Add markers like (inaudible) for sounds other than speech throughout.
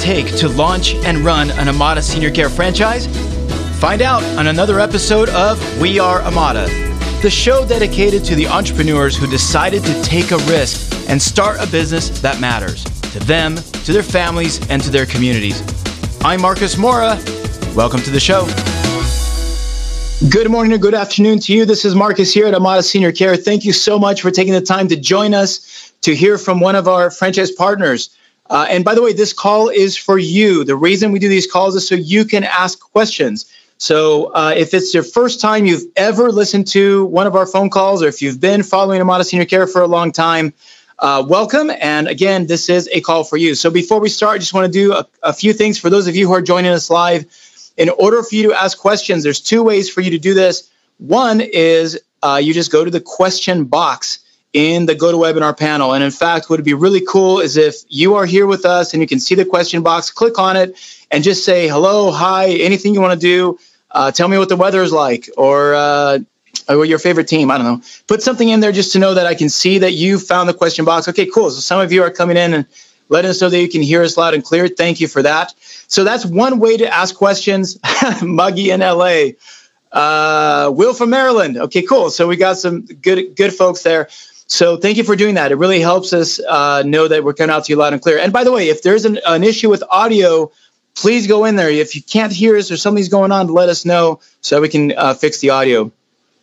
take to launch and run an Amada Senior Care franchise? Find out on another episode of We Are Amada, the show dedicated to the entrepreneurs who decided to take a risk and start a business that matters to them, to their families, and to their communities. I'm Marcus Mora. Welcome to the show. Good morning or good afternoon to you. This is Marcus here at Amada Senior Care. Thank you so much for taking the time to join us to hear from one of our franchise partners. Uh, and by the way, this call is for you. The reason we do these calls is so you can ask questions. So uh, if it's your first time you've ever listened to one of our phone calls, or if you've been following Amada Senior Care for a long time, uh, welcome. And again, this is a call for you. So before we start, I just want to do a, a few things for those of you who are joining us live in order for you to ask questions, there's two ways for you to do this. One is uh, you just go to the question box in the GoToWebinar panel. And in fact, what would be really cool is if you are here with us and you can see the question box, click on it and just say hello, hi, anything you want to do. Uh, tell me what the weather is like or, uh, or your favorite team. I don't know. Put something in there just to know that I can see that you found the question box. Okay, cool. So some of you are coming in and letting us know that you can hear us loud and clear. Thank you for that. So that's one way to ask questions. (laughs) Muggy in LA. Uh, Will from Maryland. Okay, cool. So we got some good good folks there. So thank you for doing that. It really helps us uh, know that we're coming out to you loud and clear. And by the way, if there's an, an issue with audio, please go in there. If you can't hear us or something's going on, let us know so we can uh, fix the audio.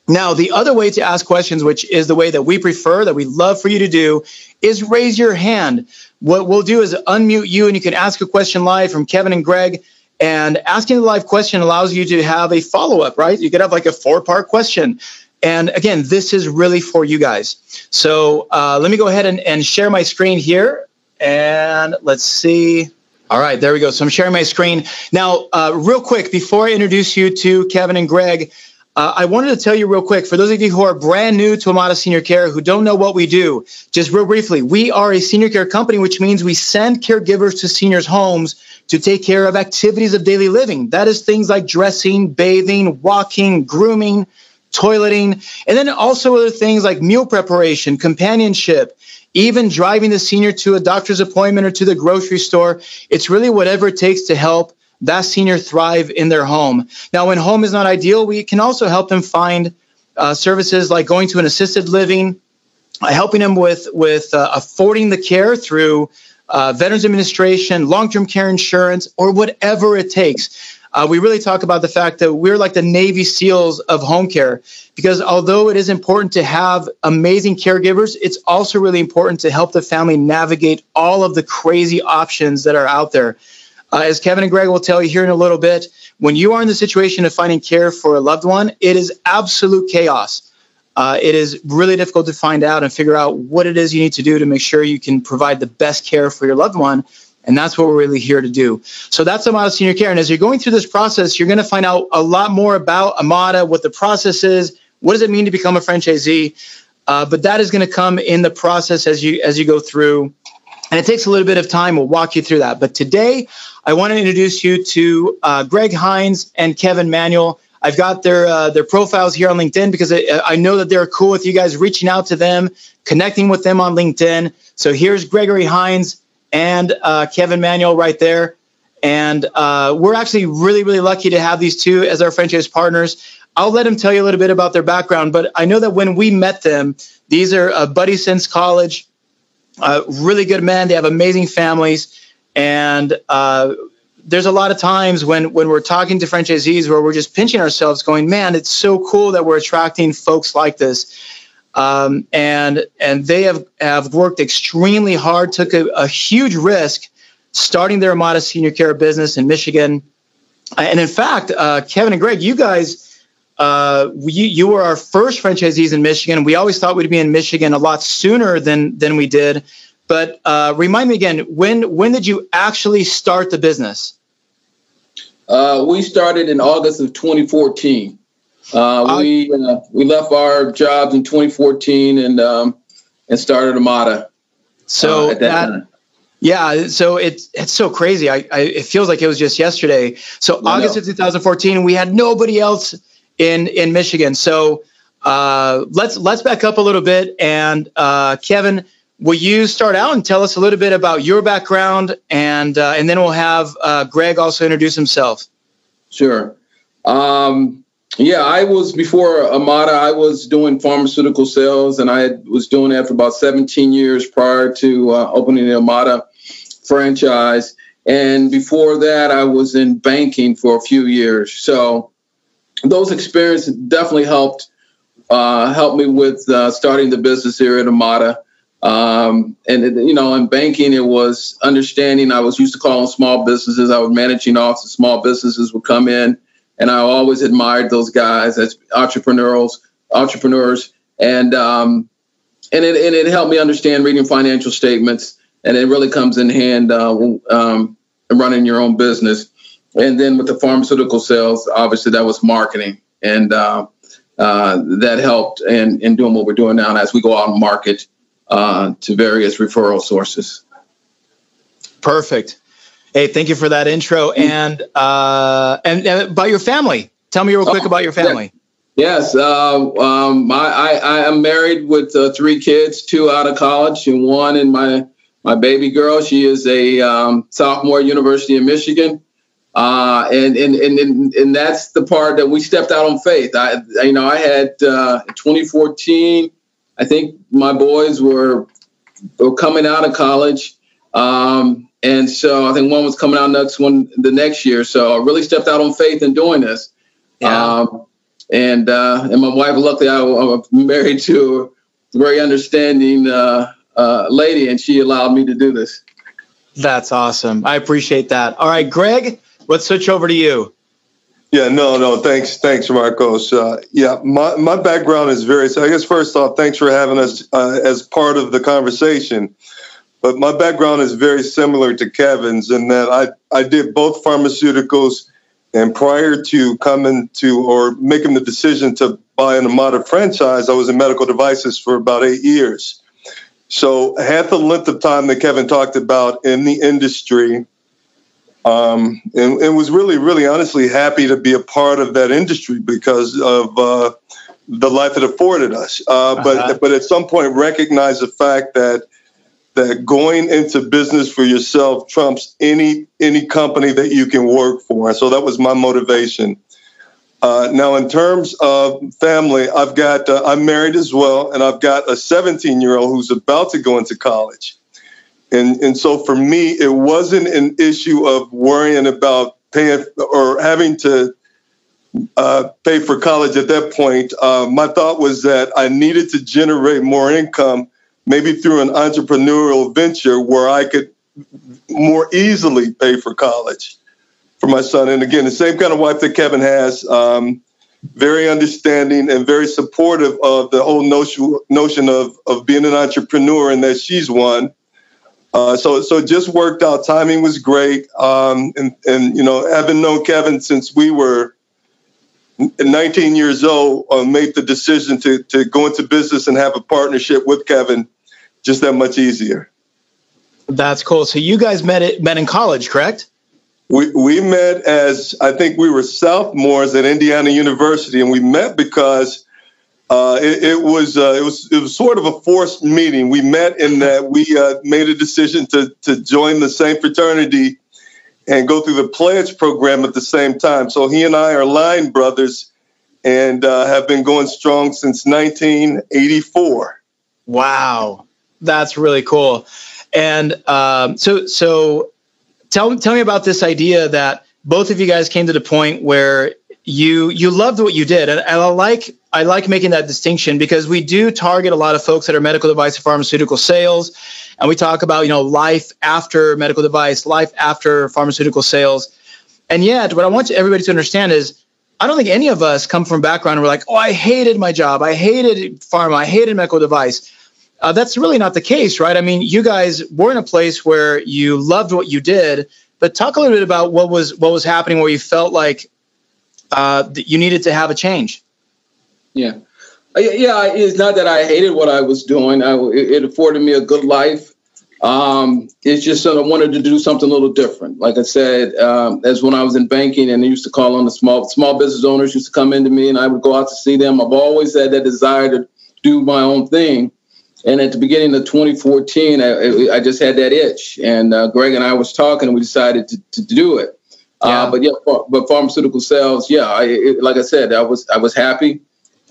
Now, the other way to ask questions, which is the way that we prefer, that we love for you to do, is raise your hand. What we'll do is unmute you and you can ask a question live from Kevin and Greg. And asking the live question allows you to have a follow up, right? You could have like a four part question. And again, this is really for you guys. So uh, let me go ahead and, and share my screen here. And let's see. All right, there we go. So I'm sharing my screen. Now, uh, real quick, before I introduce you to Kevin and Greg, uh, I wanted to tell you real quick for those of you who are brand new to Amada Senior Care, who don't know what we do, just real briefly, we are a senior care company, which means we send caregivers to seniors' homes to take care of activities of daily living. That is things like dressing, bathing, walking, grooming, toileting, and then also other things like meal preparation, companionship, even driving the senior to a doctor's appointment or to the grocery store. It's really whatever it takes to help that senior thrive in their home. Now, when home is not ideal, we can also help them find uh, services like going to an assisted living, uh, helping them with with uh, affording the care through uh, Veterans Administration, long-term care insurance, or whatever it takes. Uh, we really talk about the fact that we're like the Navy SEALs of home care because although it is important to have amazing caregivers, it's also really important to help the family navigate all of the crazy options that are out there. Uh, as Kevin and Greg will tell you here in a little bit, when you are in the situation of finding care for a loved one, it is absolute chaos. Uh, it is really difficult to find out and figure out what it is you need to do to make sure you can provide the best care for your loved one. And that's what we're really here to do. So that's Amada Senior Care. And as you're going through this process, you're going to find out a lot more about Amada, what the process is, what does it mean to become a franchisee. Uh, but that is going to come in the process as you as you go through and it takes a little bit of time. We'll walk you through that. But today, I want to introduce you to uh, Greg Hines and Kevin Manuel. I've got their uh, their profiles here on LinkedIn because I, I, know that they're cool with you guys reaching out to them, connecting with them on LinkedIn. So here's Gregory Hines and uh, Kevin Manuel right there. And uh, we're actually really, really lucky to have these two as our franchise partners. I'll let them tell you a little bit about their background, but I know that when we met them, these are uh, buddies since college uh, really good men. They have amazing families, and uh, there's a lot of times when when we're talking to franchisees where we're just pinching ourselves, going, "Man, it's so cool that we're attracting folks like this." Um, and and they have have worked extremely hard, took a, a huge risk, starting their Amada Senior Care business in Michigan. And in fact, uh, Kevin and Greg, you guys uh, we, you were our first franchisees in Michigan. We always thought we'd be in Michigan a lot sooner than than we did. But uh, remind me again, when when did you actually start the business? Uh, we started in August of 2014. Uh, we uh, we left our jobs in 2014 and um, and started Amada. So uh, that, that yeah, so it's it's so crazy. I, I, it feels like it was just yesterday. So I August know. of 2014, we had nobody else in in Michigan. So uh, let's let's back up a little bit. And uh, Kevin, will you start out and tell us a little bit about your background, and uh, and then we'll have uh, Greg also introduce himself. Sure. Um, yeah, I was before Amada. I was doing pharmaceutical sales, and I was doing that for about 17 years prior to uh, opening the Amada franchise. And before that, I was in banking for a few years. So those experiences definitely helped uh, helped me with uh, starting the business here at Amada. Um, and it, you know, in banking, it was understanding. I was used to calling small businesses. I was managing offices. Small businesses would come in, and I always admired those guys as entrepreneurs. Entrepreneurs, and um, and it and it helped me understand reading financial statements, and it really comes in hand uh, um, running your own business. And then with the pharmaceutical sales, obviously that was marketing, and uh, uh, that helped in, in doing what we're doing now as we go out and market uh, to various referral sources. Perfect. Hey, thank you for that intro. And uh, and, and about your family, tell me real quick oh, about your family. Yes, uh, um, my, I, I am married with uh, three kids, two out of college, and one in my my baby girl. She is a um, sophomore at University of Michigan. Uh, and, and, and, and, that's the part that we stepped out on faith. I, you know, I had uh, 2014, I think my boys were, were coming out of college. Um, and so I think one was coming out next one the next year. So I really stepped out on faith in doing this. Yeah. Um, and, uh, and my wife, luckily I, am married to a very understanding, uh, uh, lady and she allowed me to do this. That's awesome. I appreciate that. All right, Greg, Let's switch over to you. Yeah, no, no, thanks, thanks, Marcos. Uh, yeah, my, my background is very. So I guess first off, thanks for having us uh, as part of the conversation. But my background is very similar to Kevin's in that I I did both pharmaceuticals, and prior to coming to or making the decision to buy an Amada franchise, I was in medical devices for about eight years. So half the length of time that Kevin talked about in the industry um, and, and, was really, really honestly happy to be a part of that industry because of uh, the life it afforded us. Uh, but uh-huh. but at some point, recognize the fact that that going into business for yourself trumps any any company that you can work for. And so that was my motivation. Uh, now, in terms of family, I've got uh, I'm married as well, and I've got a 17 year old who's about to go into college. And, and so for me, it wasn't an issue of worrying about paying or having to uh, pay for college at that point. Uh, my thought was that I needed to generate more income, maybe through an entrepreneurial venture where I could more easily pay for college for my son. And again, the same kind of wife that Kevin has, um, very understanding and very supportive of the whole notion notion of of being an entrepreneur, and that she's one. Uh, so so it just worked out. Timing was great, um, and and you know, having known Kevin since we were 19 years old, uh, made the decision to to go into business and have a partnership with Kevin just that much easier. That's cool. So you guys met it met in college, correct? We we met as I think we were sophomores at Indiana University, and we met because uh, it, it, was uh, it was it was sort of a forced meeting. We met in that we uh, made a decision to to join the same fraternity and go through the pledge program at the same time. So he and I are line brothers and uh, have been going strong since 1984. Wow, that's really cool. And um, so so tell tell me about this idea that both of you guys came to the point where you you loved what you did. And, and i like i like making that distinction because we do target a lot of folks that are medical device and pharmaceutical sales. And we talk about you know life after medical device life after pharmaceutical sales. And yet what i want everybody to understand is i don't think any of us come from a background where we're like oh i hated my job. I hated pharma. I hated medical device uh, that's really not the case right i mean you guys were in a place where you loved what you did but talk a little bit about what was what was happening where you felt like uh, you needed to have a change. Yeah. Uh, yeah, it's not that I hated what I was doing. I, it afforded me a good life. Um, it's just that I wanted to do something a little different. Like I said, um, as when I was in banking and I used to call on the small small business owners used to come into me and I would go out to see them. I've always had that desire to do my own thing. And at the beginning of 2014, I, I just had that itch, and uh, Greg and I was talking, and we decided to, to do it. Uh, yeah. Uh, but yeah, but pharmaceutical sales, yeah. I, it, like I said, I was I was happy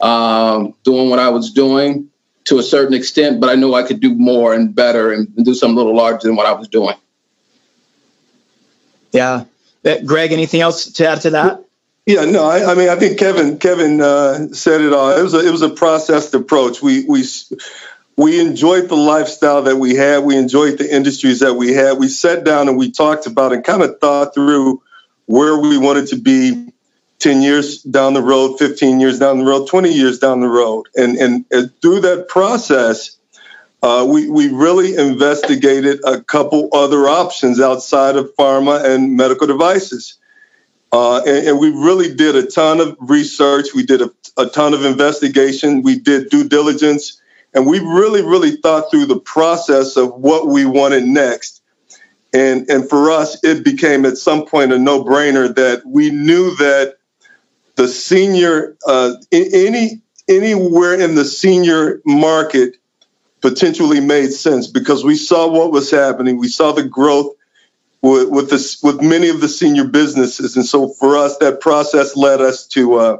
um, doing what I was doing to a certain extent, but I knew I could do more and better and, and do something a little larger than what I was doing. Yeah, uh, Greg, anything else to add to that? Yeah, no, I, I mean, I think Kevin Kevin uh, said it all. It was a it was a processed approach. We we we enjoyed the lifestyle that we had. We enjoyed the industries that we had. We sat down and we talked about and kind of thought through where we wanted to be 10 years down the road, 15 years down the road, 20 years down the road. And, and, and through that process, uh, we, we really investigated a couple other options outside of pharma and medical devices. Uh, and, and, we really did a ton of research. We did a, a ton of investigation. We did due diligence. And we really, really thought through the process of what we wanted next. And, and for us, it became at some point a no brainer that we knew that the senior, uh, any anywhere in the senior market potentially made sense because we saw what was happening. We saw the growth with with, this, with many of the senior businesses, and so for us, that process led us to uh,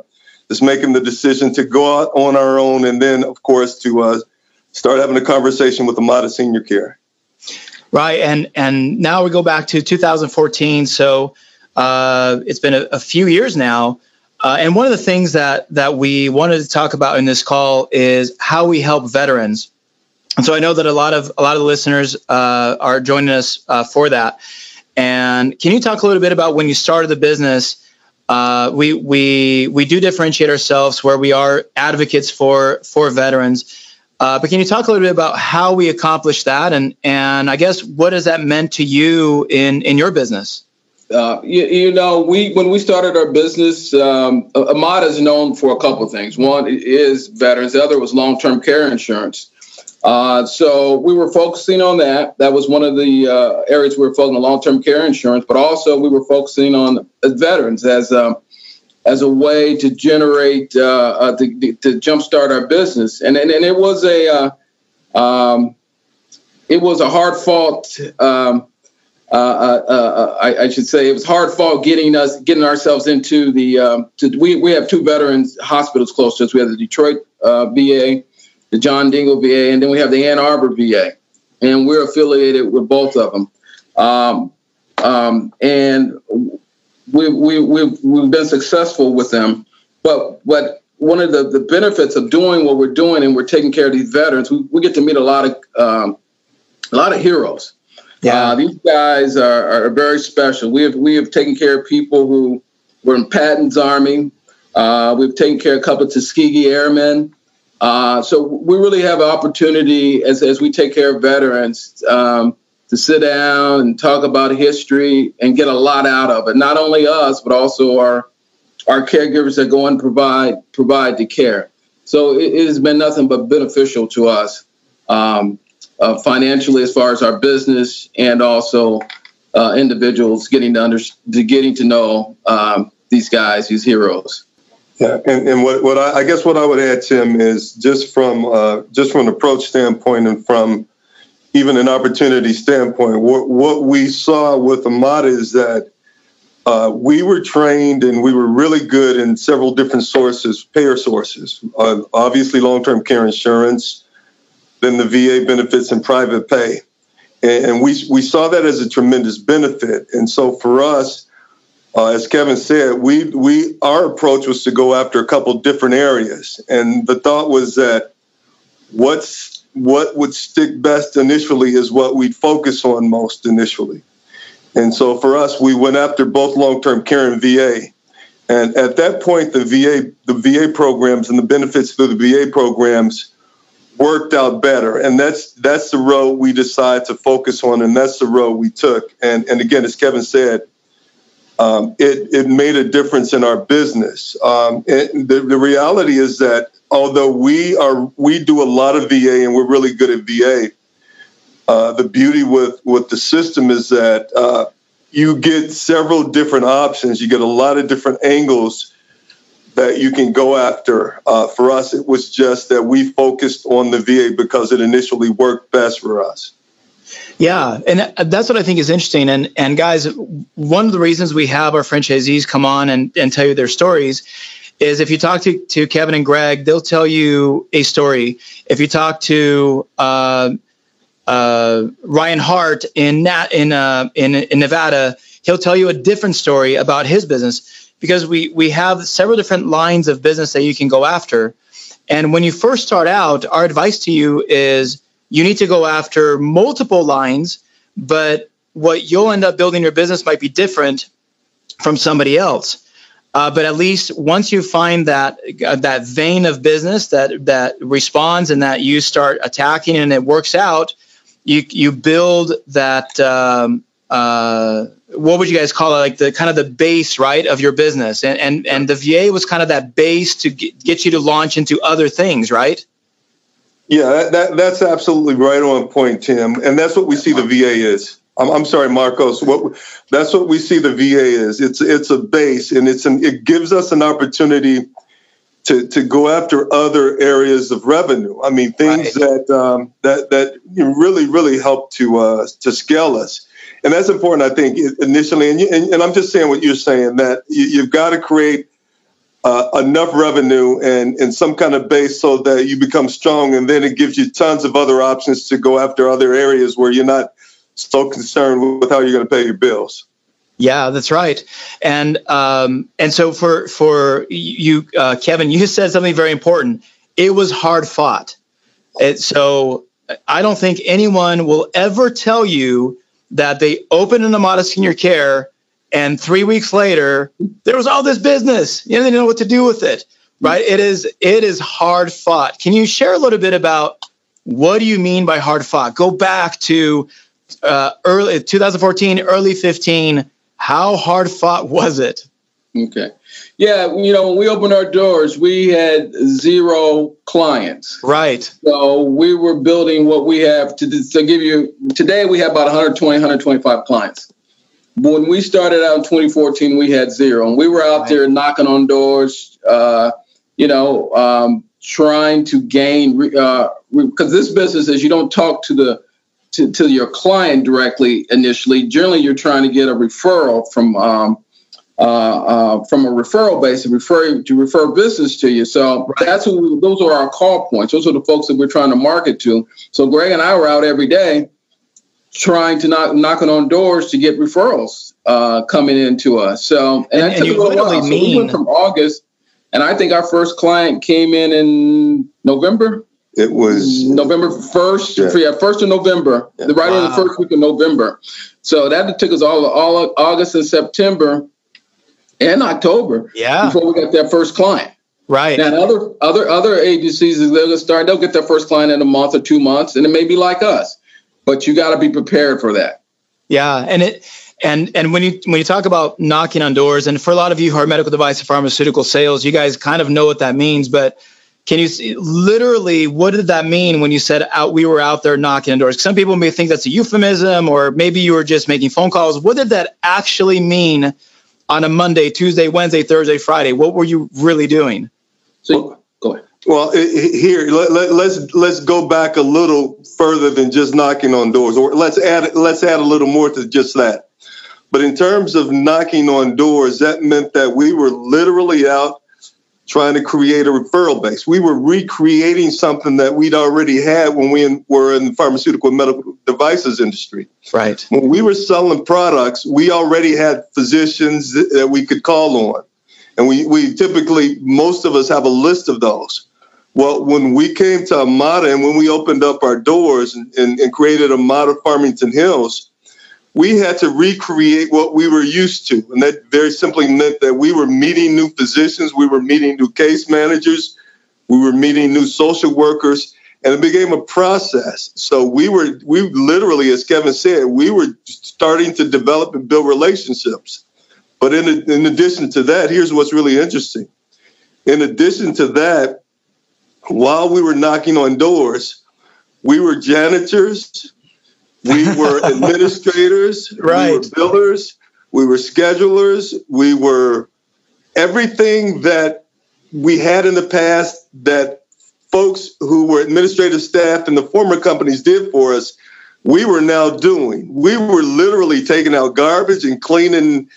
is making the decision to go out on our own, and then, of course, to uh, start having a conversation with Amada Senior Care. Right, and and now we go back to 2014. So uh, it's been a, a, few years now, uh, and one of the things that that we wanted to talk about in this call is how we help veterans. And so I know that a lot of a lot of the listeners uh, are joining us uh, for that. And can you talk a little bit about when you started the business? Uh, we we we do differentiate ourselves where we are advocates for for veterans. Uh, but can you talk a little bit about how we accomplish that, and and I guess what has that meant to you in in your business? Uh, you, you, know, we when we started our business, um, Amada is known for a couple of things. One is veterans. The other was long term care insurance. Uh, so we were focusing on that. That was one of the uh, areas we were focusing on long term care insurance, but also we were focusing on veterans as um, as a way to generate uh, uh, to, to jumpstart our business. And and, and it was a uh, um, it was a hard fought. Um, uh, I, I, should say it was hard fought getting us getting ourselves into the. Um, to, we we have two veterans hospitals close to us. We have the Detroit VA, the John Dingell VA, and then we have the Ann Arbor VA, and we're affiliated with both of them. Um, um, and we, we, we've, we've been successful with them. But what one of the, the benefits of doing what we're doing and we're taking care of these veterans, we, we get to meet a lot of um, a lot of heroes. Yeah, uh, these guys are, are very special. We have we have taken care of people who were in Patton's army. Uh, we've taken care of a couple of Tuskegee airmen. Uh, so we really have an opportunity as as we take care of veterans um, to sit down and talk about history and get a lot out of it. Not only us, but also our our caregivers that go and provide provide the care. So it, it has been nothing but beneficial to us um, uh, financially, as far as our business, and also uh, individuals getting to under, to getting to know um, these guys, these heroes. Yeah, and, and what, what I, I, guess what I would add, Tim, is just from uh, just from an approach standpoint and from even an opportunity standpoint, what, what we saw with Amada is that uh, we were trained and we were really good in several different sources, payer sources. Uh, obviously, long term care insurance, then the VA benefits and private pay. And, and, we, we saw that as a tremendous benefit. And so for us, uh, as Kevin said, we, we our approach was to go after a couple different areas. And the thought was that what's what would stick best initially is what we'd focus on most initially. And so for us, we went after both long-term care and VA. And at that point, the VA, the VA programs and the benefits through the VA programs worked out better. And that's that's the road we decided to focus on, and that's the road we took. And and again, as Kevin said, um, it it made a difference in our business. Um, the the reality is that although we are we do a lot of VA and we're really good at VA, uh, the beauty with with the system is that uh, you get several different options. You get a lot of different angles that you can go after. Uh, for us, it was just that we focused on the VA because it initially worked best for us. Yeah, and that's what I think is interesting. And and guys, one of the reasons we have our franchisees come on and, and tell you their stories is if you talk to, to Kevin and Greg, they'll tell you a story. If you talk to uh, uh, Ryan Hart in Nat, in, uh, in in Nevada, he'll tell you a different story about his business because we we have several different lines of business that you can go after. And when you first start out, our advice to you is you need to go after multiple lines, but what you'll end up building your business might be different from somebody else. Uh, but at least once you find that uh, that vein of business that that responds and that you start attacking and it works out, you you build that. Um, uh, what would you guys call it? Like the kind of the base, right, of your business, and and and the VA was kind of that base to get, get you to launch into other things, right? Yeah, that, that, that's absolutely right on point, Tim. And that's what we see the VA is. I'm, I'm sorry, Marcos. What that's what we see the VA is. It's it's a base, and it's an it gives us an opportunity to to go after other areas of revenue. I mean, things right. that um, that that really really help to uh, to scale us. And that's important, I think, initially. And, you, and, and I'm just saying what you're saying that you, you've got to create uh, enough revenue and, and some kind of base so that you become strong. And then it gives you tons of other options to go after other areas where you're not so concerned with how you're going to pay your bills. Yeah, that's right. And um, and so for for you, uh, Kevin, (laughs) you said something very important. It was hard fought. It, so I don't think anyone will ever tell you that they opened an Amada Senior Care and three weeks later there was all this business. You know they didn't know what to do with it right? It is it is hard fought. Can you share a little bit about what do you mean by hard fought? Go back to uh, early 2014 early 15 how hard fought was it? Okay. Yeah you know when we opened our doors we had zero clients. Right. So we were building what we have to, to give you today we have about 120 125 clients when we started out in 2014, we had zero, and we were out right. there knocking on doors, uh, you know, um, trying to gain because uh, this business is you don't talk to the to, to your client directly initially. Generally, you're trying to get a referral from um, uh, uh, from a referral base to refer to refer business to you. So right. that's who we, those are our call points. Those are the folks that we're trying to market to. So Greg and I were out every day trying to knock knocking on doors to get referrals uh, coming into us. So and, and that and a little while. Mean, so we went from August, and I think our first client came in in November. It was November first, yeah. yeah, first of November, yeah. right wow. in the first week of November. So that took us all all August and September and October. Yeah, before we got that first client. Right. Now, other other other agencies, they'll start. They'll get their first client in a month or two months, and it may be like us but you got to be prepared for that. Yeah, and it and and when you when you talk about knocking on doors, and for a lot of you who are medical device and pharmaceutical sales, you guys kind of know what that means. But can you see, literally what did that mean when you said out we were out there knocking on doors? Some people may think that's a euphemism, or maybe you were just making phone calls. What did that actually mean on a Monday, Tuesday, Wednesday, Thursday, Friday? What were you really doing? So go ahead. Well, here let, let, let's let's go back a little further than just knocking on doors, or let's add let's add a little more to just that. But in terms of knocking on doors, that meant that we were literally out trying to create a referral base. We were recreating something that we'd already had when we were in the pharmaceutical and medical devices industry. Right. When we were selling products, we already had physicians that we could call on. And we, we typically, most of us have a list of those. Well, when we came to Amada and when we opened up our doors and, and, and created Amada Farmington Hills, we had to recreate what we were used to. And that very simply meant that we were meeting new physicians, we were meeting new case managers, we were meeting new social workers, and it became a process. So we were, we literally, as Kevin said, we were starting to develop and build relationships. But in, in addition to that, here's what's really interesting. In addition to that, while we were knocking on doors, we were janitors, we were (laughs) administrators, right. we were billers, we were schedulers, we were everything that we had in the past that folks who were administrative staff in the former companies did for us, we were now doing. We were literally taking out garbage and cleaning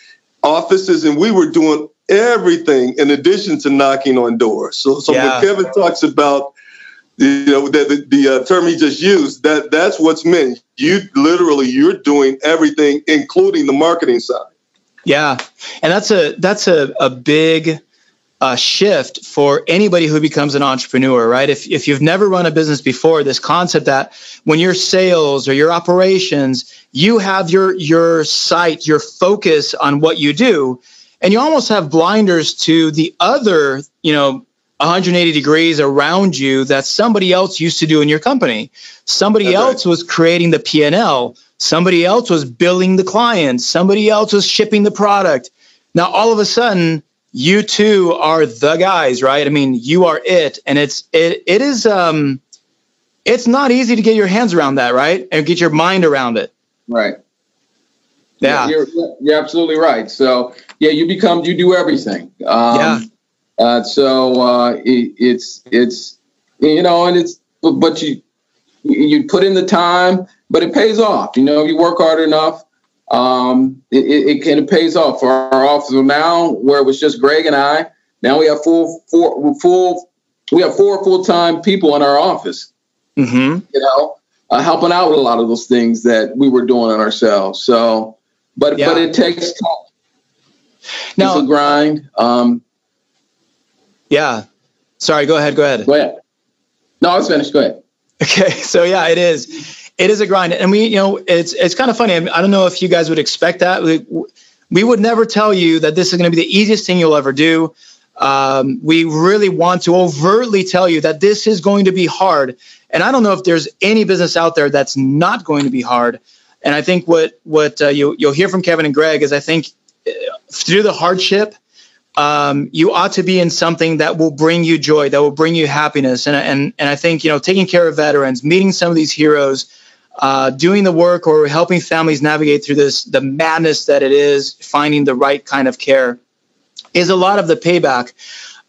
offices, and we were doing everything in addition to knocking on doors. So, so yeah. when Kevin talks about you know the, the, the uh, term he just used, that that's what's meant. You literally you're doing everything, including the marketing side. Yeah, and that's a that's a, a big uh, shift for anybody who becomes an entrepreneur, right? If, if you've never run a business before, this concept that when your sales or your operations, you have your your sight, your focus on what you do, and you almost have blinders to the other, you know, 180 degrees around you that somebody else used to do in your company. Somebody That's else right. was creating the P&L. Somebody else was billing the clients. Somebody else was shipping the product. Now all of a sudden you two are the guys, right? I mean, you are it, and it's it it is um, it's not easy to get your hands around that, right, and get your mind around it. Right. Yeah, you're, you're absolutely right. So yeah, you become you do everything. Um, yeah. Uh, so uh, it, it's it's you know, and it's but you you put in the time, but it pays off. You know, you work hard enough um, it, it, it, it pays off for our office. now, where it was just Greg and I, now we have full, full, full we have four full time people in our office. Mm-hmm. You know, uh, helping out with a lot of those things that we were doing on ourselves. So, but yeah. but it takes time. Now, it's a grind. Um, yeah. Sorry. Go ahead. Go ahead. Go ahead. No, I was finished. Go ahead. Okay. (laughs) So yeah, it is it is a grind, and we, you know, it's it's kind of funny. I don't know if you guys would expect that. We, we would never tell you that this is going to be the easiest thing you'll ever do. Um, we really want to overtly tell you that this is going to be hard. And I don't know if there's any business out there that's not going to be hard. And I think what what uh, you you'll hear from Kevin and Greg is I think uh, through the hardship, um, you ought to be in something that will bring you joy, that will bring you happiness. And and and I think you know taking care of veterans, meeting some of these heroes uh, doing the work or helping families navigate through this the madness that it is finding the right kind of care is a lot of the payback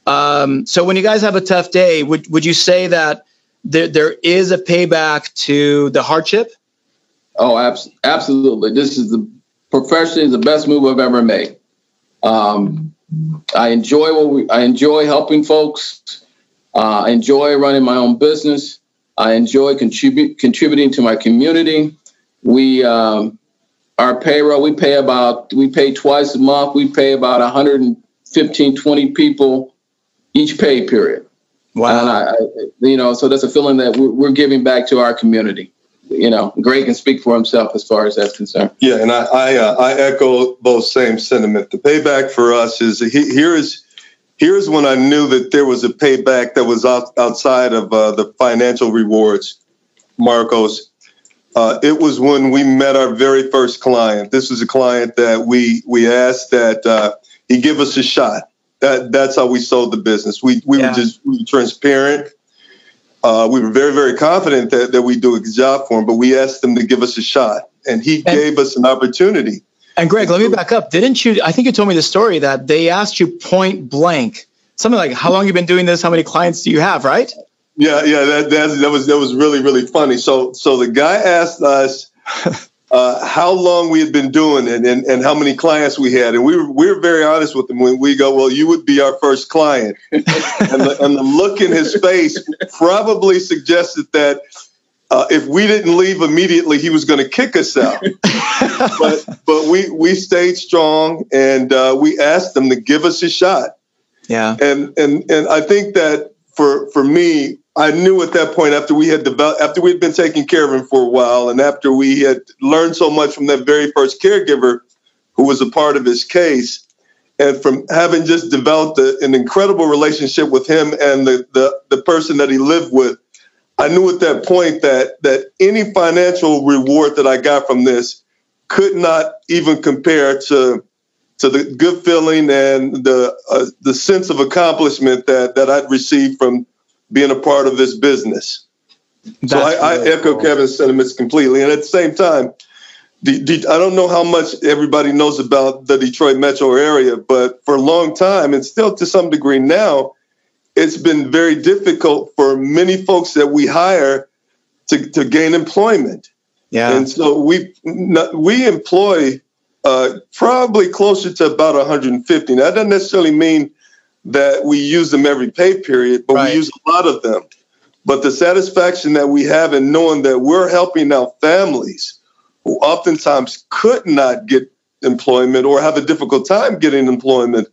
um, so when you guys have a tough day would, would you say that there, there is a payback to the hardship oh abs- absolutely this is the professionally the best move i've ever made um, i enjoy what we, i enjoy helping folks uh, i enjoy running my own business I enjoy contribute, contributing to my community. We um, our payroll we pay about we pay twice a month. We pay about 115, 20 people each pay period. Wow. And I, I you know, so that's a feeling that we're, we're giving back to our community you know, Greg can speak for himself as far as that's concerned. Yeah, and I I, uh, I echo those same sentiment. The payback for us is here is here's when I knew that there was a payback that was out, outside of uh, the financial rewards, Marcos. Uh, it was when we met our very first client. This was a client that we we asked that uh, he give us a shot. That that's how we sold the business. We we yeah. were just we were transparent. Uh, we were very very confident that that we do a good job for him, but we asked him to give us a shot, and he and- gave us an opportunity and Greg, let me back up. Didn't you? I think you told me the story that they asked you point blank something like, "How long you been doing this? How many clients do you have?" Right? Yeah, yeah. That that, that was that was really really funny. So so the guy asked us (laughs) uh, how long we had been doing it and, and how many clients we had, and we were we were very honest with him when we go, "Well, you would be our first client," (laughs) and, the, and the look in his face probably suggested that uh, if we didn't leave immediately, he was going to kick us out. (laughs) but but we we stayed strong and uh, we asked them to give us a shot. Yeah. And and and I think that for for me, I knew at that point after we had developed after we'd been taking care of him for a while, and after we had learned so much from that very first caregiver who was a part of his case. And from having just developed a, an incredible relationship with him and the, the, the person that he lived with, I knew at that point that that any financial reward that I got from this could not even compare to to the good feeling and the uh, the sense of accomplishment that that I'd received from being a part of this business. That's so I, really I echo cool. Kevin's sentiments completely, and at the same time, the, the, I don't know how much everybody knows about the Detroit metro area, but for a long time, and still to some degree now, it's been very difficult for many folks that we hire to, to gain employment. Yeah. And so we we employ uh, probably closer to about 150. Now, that doesn't necessarily mean that we use them every pay period, but right. we use a lot of them. But the satisfaction that we have in knowing that we're helping out families who oftentimes could not get employment or have a difficult time getting employment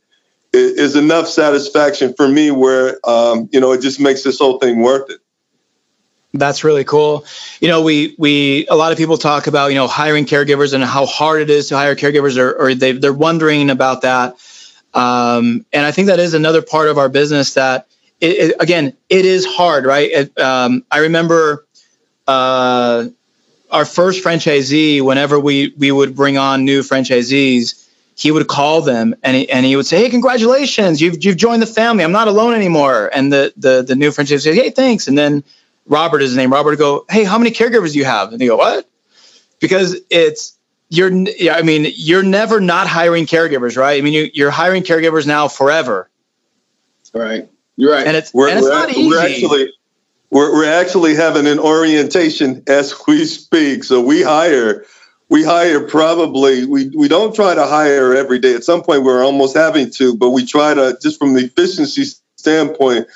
is enough satisfaction for me where um, you know it just makes this whole thing worth it that's really cool. You know, we we a lot of people talk about you know hiring caregivers and how hard it is to hire caregivers, or, or they they're wondering about that. Um, and I think that is another part of our business that it, it, again it is hard, right? It, um, I remember uh, our first franchisee. Whenever we we would bring on new franchisees, he would call them and he, and he would say, "Hey, congratulations! You've you've joined the family. I'm not alone anymore." And the the the new franchisee says, "Hey, thanks." And then Robert is his name. Robert would go, "Hey, how many caregivers do you have?" And they go, "What?" Because it's you're. yeah, I mean, you're never not hiring caregivers, right? I mean, you, you're hiring caregivers now forever. Right. You're right. And it's we're, and it's we're, not easy. We're actually we're, we're actually having an orientation as we speak. So we hire we hire probably we, we don't try to hire every day at some point we're almost having to but we try to just from the efficiency standpoint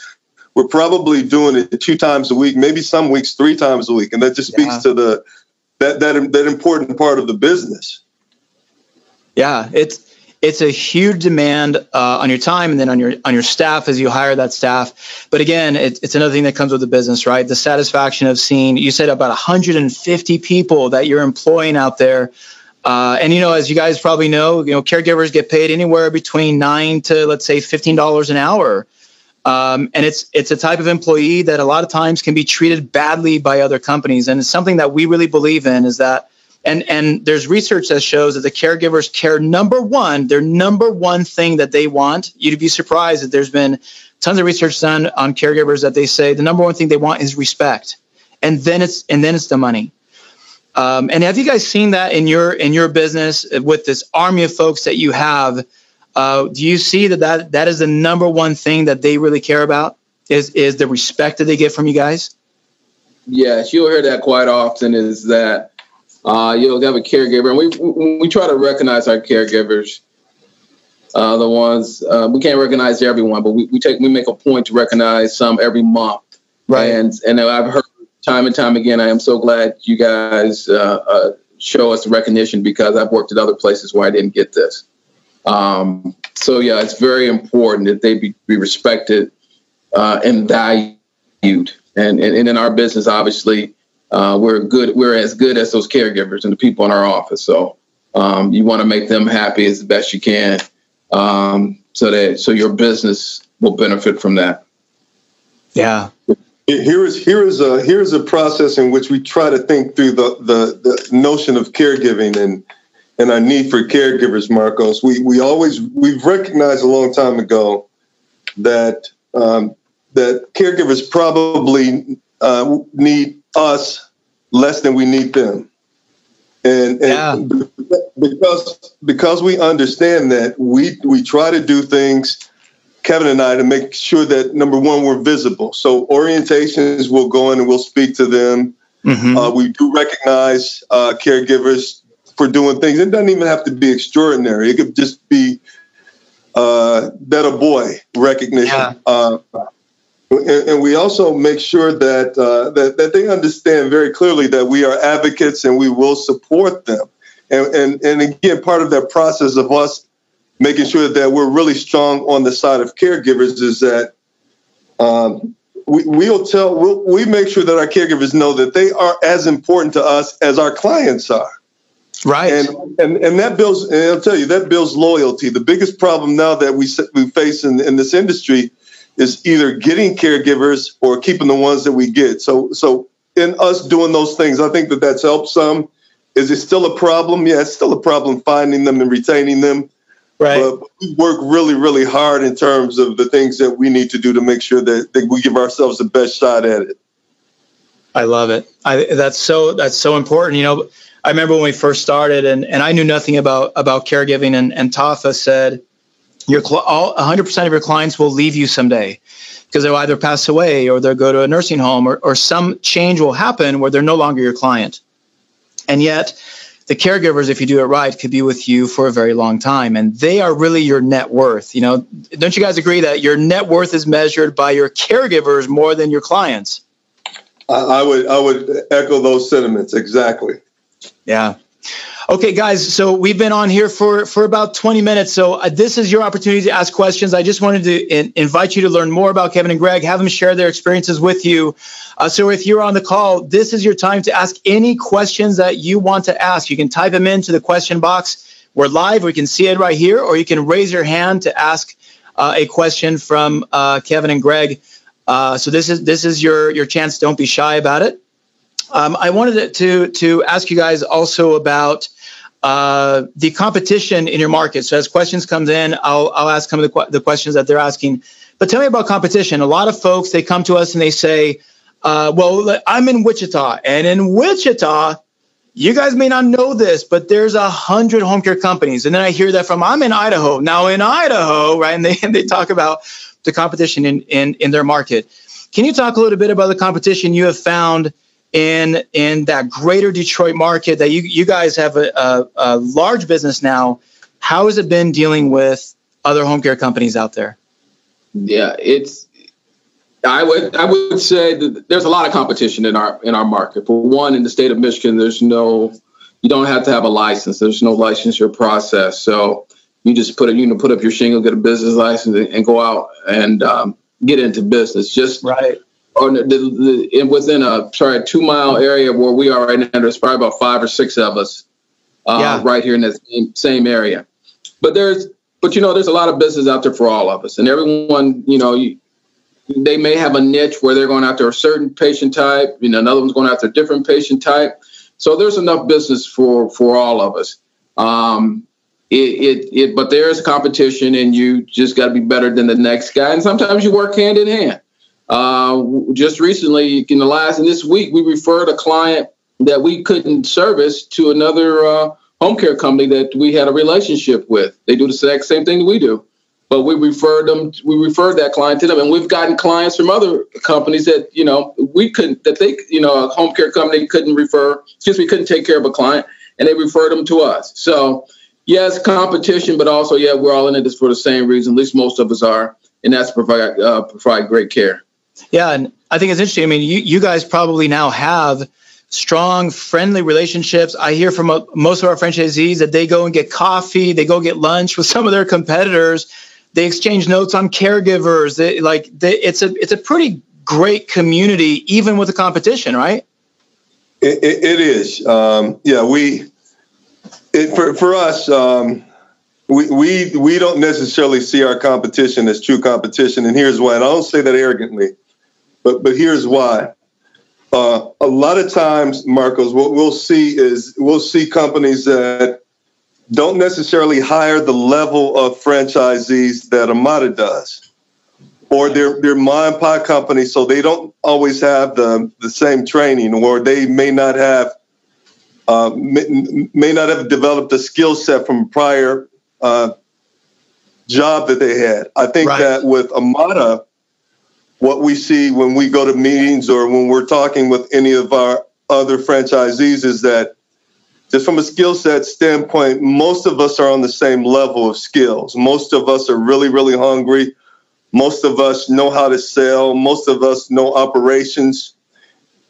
we're probably doing it two times a week, maybe some weeks three times a week, and that just speaks yeah. to the that that that important part of the business. Yeah, it's it's a huge demand uh, on your time and then on your on your staff as you hire that staff. But again, it's, it's another thing that comes with the business, right? The satisfaction of seeing you said about 150 people that you're employing out there. Uh, and you know, as you guys probably know, you know, caregivers get paid anywhere between nine to let's say fifteen dollars an hour. Um, and it's it's a type of employee that a lot of times can be treated badly by other companies, and it's something that we really believe in. Is that and and there's research that shows that the caregivers care number one, their number one thing that they want. You'd be surprised that there's been tons of research done on caregivers that they say the number one thing they want is respect, and then it's and then it's the money. Um, and have you guys seen that in your in your business with this army of folks that you have? Uh, do you see that, that that is the number one thing that they really care about? Is is the respect that they get from you guys? Yes, you'll hear that quite often. Is that uh, you'll have a caregiver, and we we try to recognize our caregivers. Uh, the ones uh, we can't recognize everyone, but we, we take we make a point to recognize some every month. Right. And and I've heard time and time again. I am so glad you guys uh, uh, show us recognition because I've worked at other places where I didn't get this. Um, so yeah, it's very important that they be, be respected uh, and valued. And, and, and in our business, obviously, uh, we're good. We're as good as those caregivers and the people in our office. So um, you want to make them happy as best you can, um, so that so your business will benefit from that. Yeah. Here is here is a here is a process in which we try to think through the the, the notion of caregiving and and our need for caregivers, Marcos. We we always we've recognized a long time ago that um, that caregivers probably uh, need us less than we need them, and, and yeah. because because we understand that we we try to do things. Kevin and I to make sure that number one we're visible. So orientations we'll go in and we'll speak to them. Mm-hmm. Uh, we do recognize uh, caregivers for doing things. It doesn't even have to be extraordinary. It could just be uh, that a boy recognition. Yeah. Uh, and, and, we also make sure that, uh, that that they understand very clearly that we are advocates and we will support them. And, and and again, part of that process of us making sure that we're really strong on the side of caregivers is that um, we, we'll tell we'll, we make sure that our caregivers know that they are as important to us as our clients are. Right. And, and and that builds and I'll tell you that builds loyalty. The biggest problem now that we we face in, in this industry is either getting caregivers or keeping the ones that we get. So so in us doing those things, I think that that's helped some. Is it still a problem? Yeah, it's still a problem finding them and retaining them. Right. But we work really, really hard in terms of the things that we need to do to make sure that, that we give ourselves the best shot at it. I love it. I, that's so that's so important. You know, I remember when we first started, and, and I knew nothing about about caregiving, and, and Tafa said, your all 100% of your clients will leave you someday because they'll either pass away or they'll go to a nursing home or, or some change will happen where they're no longer your client. And yet, the caregivers, if you do it right, could be with you for a very long time. And they are really your net worth. You know, don't you guys agree that your net worth is measured by your caregivers more than your clients? I would I would echo those sentiments exactly. Yeah. Okay, guys. So we've been on here for for about 20 minutes. So uh, this is your opportunity to ask questions. I just wanted to in, invite you to learn more about Kevin and Greg. Have them share their experiences with you. Uh, so if you're on the call, this is your time to ask any questions that you want to ask. You can type them into the question box. We're live. We can see it right here, or you can raise your hand to ask uh, a question from uh, Kevin and Greg. Uh, so this is this is your your chance. Don't be shy about it. Um, I wanted to to ask you guys also about uh, the competition in your market. So as questions comes in, I'll I'll ask some of the, the questions that they're asking. But tell me about competition. A lot of folks they come to us and they say, uh, "Well, I'm in Wichita, and in Wichita." You guys may not know this, but there's a hundred home care companies, and then I hear that from I'm in Idaho now. In Idaho, right? And they (laughs) and they talk about the competition in in in their market. Can you talk a little bit about the competition you have found in in that greater Detroit market that you you guys have a, a, a large business now. How has it been dealing with other home care companies out there? Yeah, it's I would I would say that there's a lot of competition in our in our market. For one, in the state of Michigan, there's no you don't have to have a license. There's no licensure process. So you just put it you know put up your shingle, get a business license, and go out and um, get into business. Just right or the, the, the, within a sorry two mile area where we are right now, there's probably about five or six of us uh, yeah. right here in the same, same area. But there's but you know there's a lot of business out there for all of us, and everyone you know you, they may have a niche where they're going after a certain patient type, you know another one's going after a different patient type. So there's enough business for for all of us. Um, it, it, it but there's competition, and you just got to be better than the next guy, and sometimes you work hand in hand. Uh, just recently, in the last in this week, we referred a client that we couldn't service to another uh, home care company that we had a relationship with. They do the exact same thing that we do, but we referred them. We referred that client to them, and we've gotten clients from other companies that you know we couldn't that they you know a home care company couldn't refer. Excuse me, couldn't take care of a client, and they referred them to us. So yes, competition, but also yeah, we're all in it for the same reason. At least most of us are, and that's provide uh, provide great care. Yeah, and I think it's interesting. I mean, you you guys probably now have strong, friendly relationships. I hear from a, most of our franchisees that they go and get coffee, they go get lunch with (laughs) some of their competitors. They exchange notes on caregivers. They, like they, it's a it's a pretty great community, even with the competition, right? it, it, it is. Um, yeah, we it, for for us. Um, we, we we don't necessarily see our competition as true competition, and here's why. And I don't say that arrogantly. But but here's why. Uh, a lot of times, Marcos, what we'll see is we'll see companies that don't necessarily hire the level of franchisees that Amada does, or they're they're mom pop companies, so they don't always have the the same training, or they may not have uh, may, may not have developed a skill set from a prior uh, job that they had. I think right. that with Amada, what we see when we go to meetings or when we're talking with any of our other franchisees is that just from a skill set standpoint, most of us are on the same level of skills. Most of us are really, really hungry. Most of us know how to sell. Most of us know operations.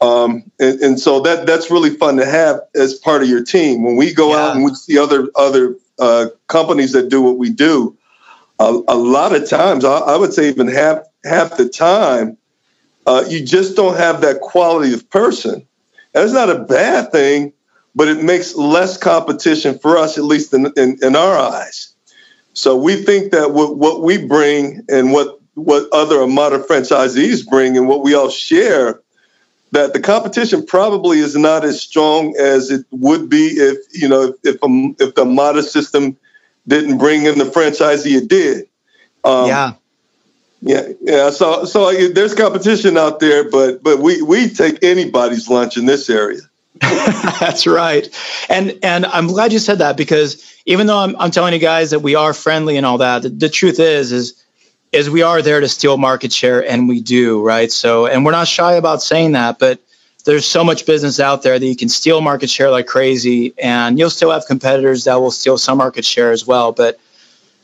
Um, and, and, so that that's really fun to have as part of your team. When we go yeah. out and we see other other uh, companies that do what we do, a, a lot of times, I, I, would say even half half the time, uh, you just don't have that quality of person. That's not a bad thing, but it makes less competition for us, at least in, in, in our eyes. So we think that what, what we bring and what what other Amada franchisees bring and what we all share, that the competition probably is not as strong as it would be if you know if if, um, if the Amada system didn't bring in the franchisee it did. Um, yeah. Yeah, yeah. So, so there's competition out there, but but we we take anybody's lunch in this area. (laughs) That's right. And and I'm glad you said that because even though I'm, I'm telling you guys that we are friendly and all that, the, the truth is is is we are there to steal market share and we do, right? So and we're not shy about saying that, but there's so much business out there that you can steal market share like crazy and you'll still have competitors that will steal some market share as well, but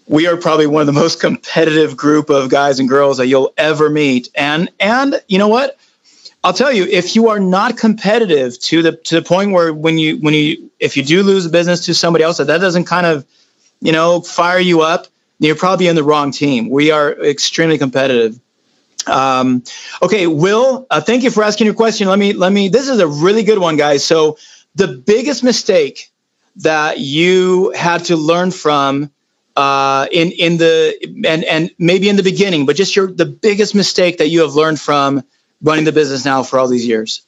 we are probably one of the most competitive group of guys and girls that you'll ever meet. And and you know what? I'll tell you, if you are not competitive to the to the point where when you when you if you do lose a business to somebody else, that that doesn't kind of, you know, fire you up, you're probably in the wrong team. We are extremely competitive. Um, okay, Will, uh, thank you for asking your question. Let me let me. This is a really good one, guys. So the biggest mistake that you had to learn from uh, in in the and and maybe in the beginning, but just your the biggest mistake that you have learned from running the business now for all these years?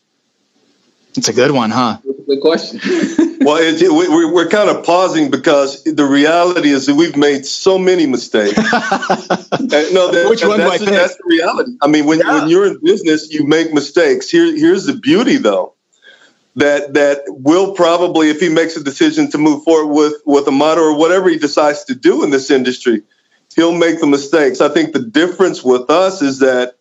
It's a good one, huh? Good question. (laughs) well, it, we, we're kind of pausing because the reality is that we've made so many mistakes. (laughs) no, that, Which one that's, that's the reality. I mean, when, yeah. when you're in business, you make mistakes. Here, here's the beauty, though, that that will probably, if he makes a decision to move forward with with Amada or whatever he decides to do in this industry, he'll make the mistakes. I think the difference with us is that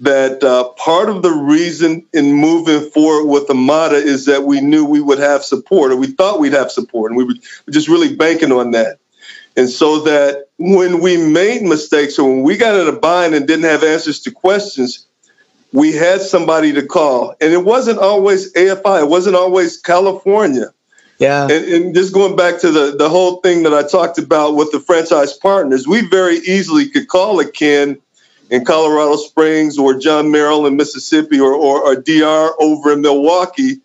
that uh, part of the reason in moving forward with Amada is that we knew we would have support, or we thought we'd have support, and we were just really banking on that. And so that when we made mistakes or when we got in a bind and didn't have answers to questions, we had somebody to call. And it wasn't always AFI, it wasn't always California. Yeah. And, and, just going back to the, the whole thing that I talked about with the franchise partners, we very easily could call a Ken in Colorado Springs or John Merrill in Mississippi or, or, or DR over in Milwaukee,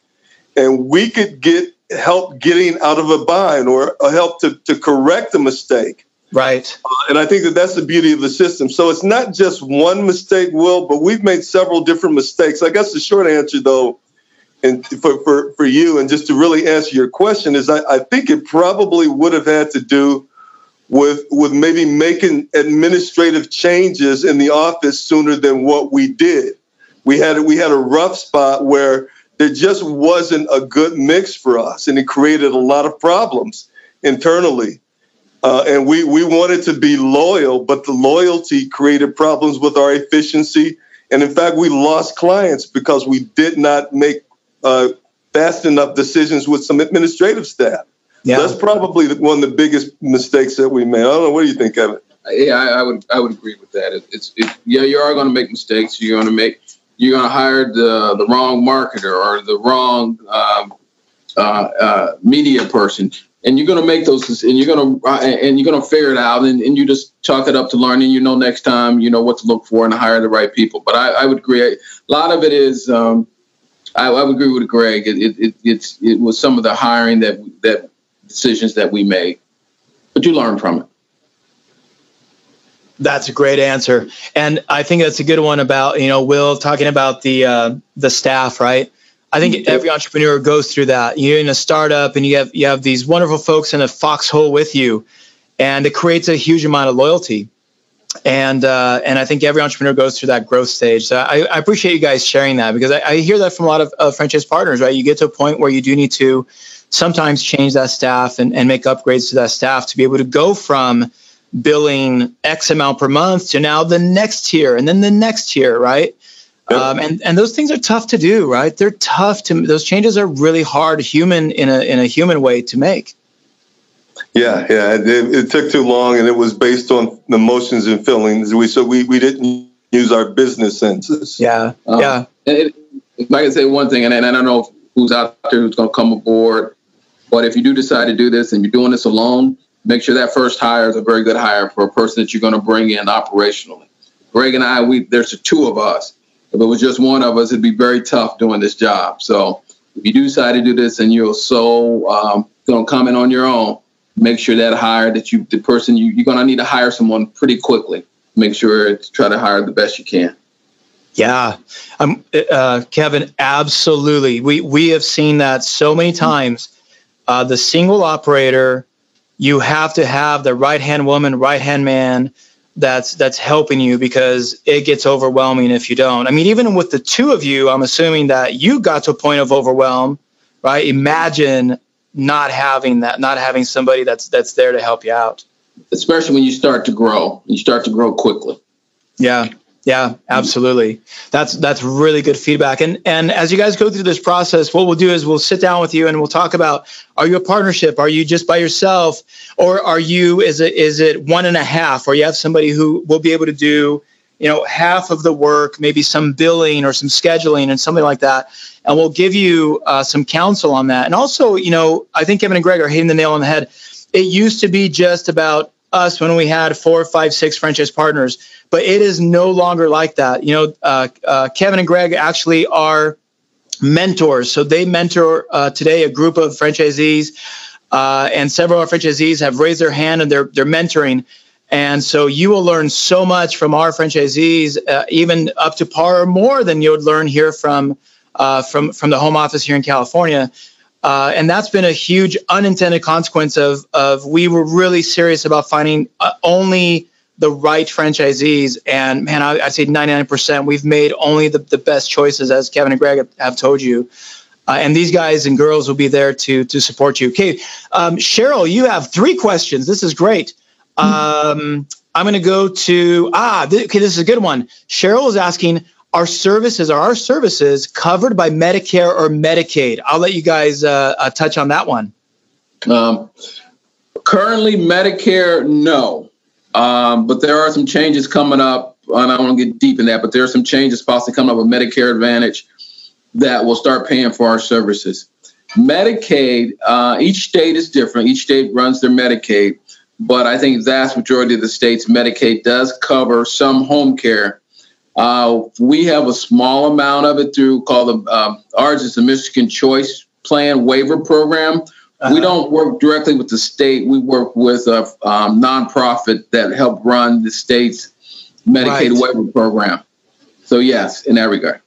and we could get help getting out of a bind or help to, to correct a mistake. Right. Uh, and I think that that's the beauty of the system. So it's not just one mistake, Will, but we've made several different mistakes. I guess the short answer, though, and for, for, for you, and just to really answer your question, is I, I think it probably would have had to do with with maybe making administrative changes in the office sooner than what we did. We had we had a rough spot where there just wasn't a good mix for us, and it created a lot of problems internally. Uh, and we we wanted to be loyal, but the loyalty created problems with our efficiency. And in fact, we lost clients because we did not make uh, fast enough decisions with some administrative staff. Yeah. That's probably one of the biggest mistakes that we made. I don't know. What do you think, Kevin? Yeah, I, I would I would agree with that. It, it's it, yeah, you are going to make mistakes. You're going to make you're going to hire the the wrong marketer or the wrong um, uh, uh, media person, and you're to make those and you're to uh, and you're to figure it out, and, and you just chalk it up to learning. You know, next time you know what to look for and hire the right people. But I, I would agree. A lot of it is. Um, I, I, would agree with Greg. It, it, it, it's it was some of the hiring that that decisions that we make, but you learn from it. That's a great answer, and I think that's a good one about you know Will talking about the uh, the staff, right? I think every entrepreneur goes through that. You're in a startup, and you have you have these wonderful folks in a foxhole with you, and it creates a huge amount of loyalty. And uh, and I think every entrepreneur goes through that growth stage. So I, I appreciate you guys sharing that because I, I hear that from a lot of uh, franchise partners. Right, you get to a point where you do need to sometimes change that staff and, and make upgrades to that staff to be able to go from billing X amount per month to now the next tier and then the next tier, right? Yep. Um, and and those things are tough to do, right? They're tough to. Those changes are really hard, human in a in a human way to make. Yeah, yeah. It, it took too long, and it was based on emotions and feelings. We so we we didn't use our business senses. Yeah, um, yeah. It, if I can say one thing, and, and I don't know who's out there who's going to come aboard but if you do decide to do this and you're doing this alone, make sure that first hire is a very good hire for a person that you're going to bring in operationally. Greg and I, we there's the two of us. If it was just one of us, it'd be very tough doing this job. So if you do decide to do this and you're so um, going to come in on your own, make sure that hire that you the person you, you're going to need to hire someone pretty quickly. Make sure to try to hire the best you can. Yeah, um, uh, Kevin, absolutely. We we have seen that so many times uh, the single operator, you have to have the right hand woman, right hand man that's that's helping you because it gets overwhelming if you don't. I mean, even with the two of you, I'm assuming that you got to a point of overwhelm right? Imagine not having that, not having somebody that's that's there to help you out. Especially when you start to grow, you start to grow quickly. Yeah, yeah, absolutely. That's that's really good feedback. And and as you guys go through this process, what we'll do is we'll sit down with you and we'll talk about: Are you a partnership? Are you just by yourself, or are you is it is it one and a half? Or you have somebody who will be able to do you know half of the work maybe some billing or some scheduling and something like that and we'll give you uh, some counsel on that and also you know i think kevin and greg are hitting the nail on the head it used to be just about us when we had four five six franchise partners. But it is no longer like that. You know uh, uh, kevin and greg actually are mentors. So they mentor uh, today a group of franchisees uh, and several of our franchisees have raised their hand and they're, they're mentoring. And so you will learn so much from our franchisees, uh, even up to par or more than you would learn here from uh, from from the home office here in California. Uh, and that's been a huge unintended consequence of of we were really serious about finding uh, only the right franchisees. And man, I, would say 99%. We've made only the, the best choices, as Kevin and Greg have, have told you. Uh, and these guys and girls will be there to to support you. Okay, um, Cheryl, you have three questions. This is great. Um, I'm going to go to ah. Th- okay, this is a good one. Cheryl is asking: Are services are our services covered by Medicare or Medicaid? I'll let you guys uh, uh, touch on that one. Um, currently, Medicare, no, um, but there are some changes coming up. And I don't want to get deep in that, but there are some changes possibly coming up with Medicare Advantage that will start paying for our services. Medicaid, uh, each state is different. Each state runs their Medicaid but I think vast majority of the states Medicaid does cover some home care. Uh, we have a small amount of it through called the uh, ours is the Michigan Choice Plan Waiver Program. Uh-huh. We don't work directly with the state. We work with a um, nonprofit that help run the state's Medicaid right. waiver program. So yes, in that regard.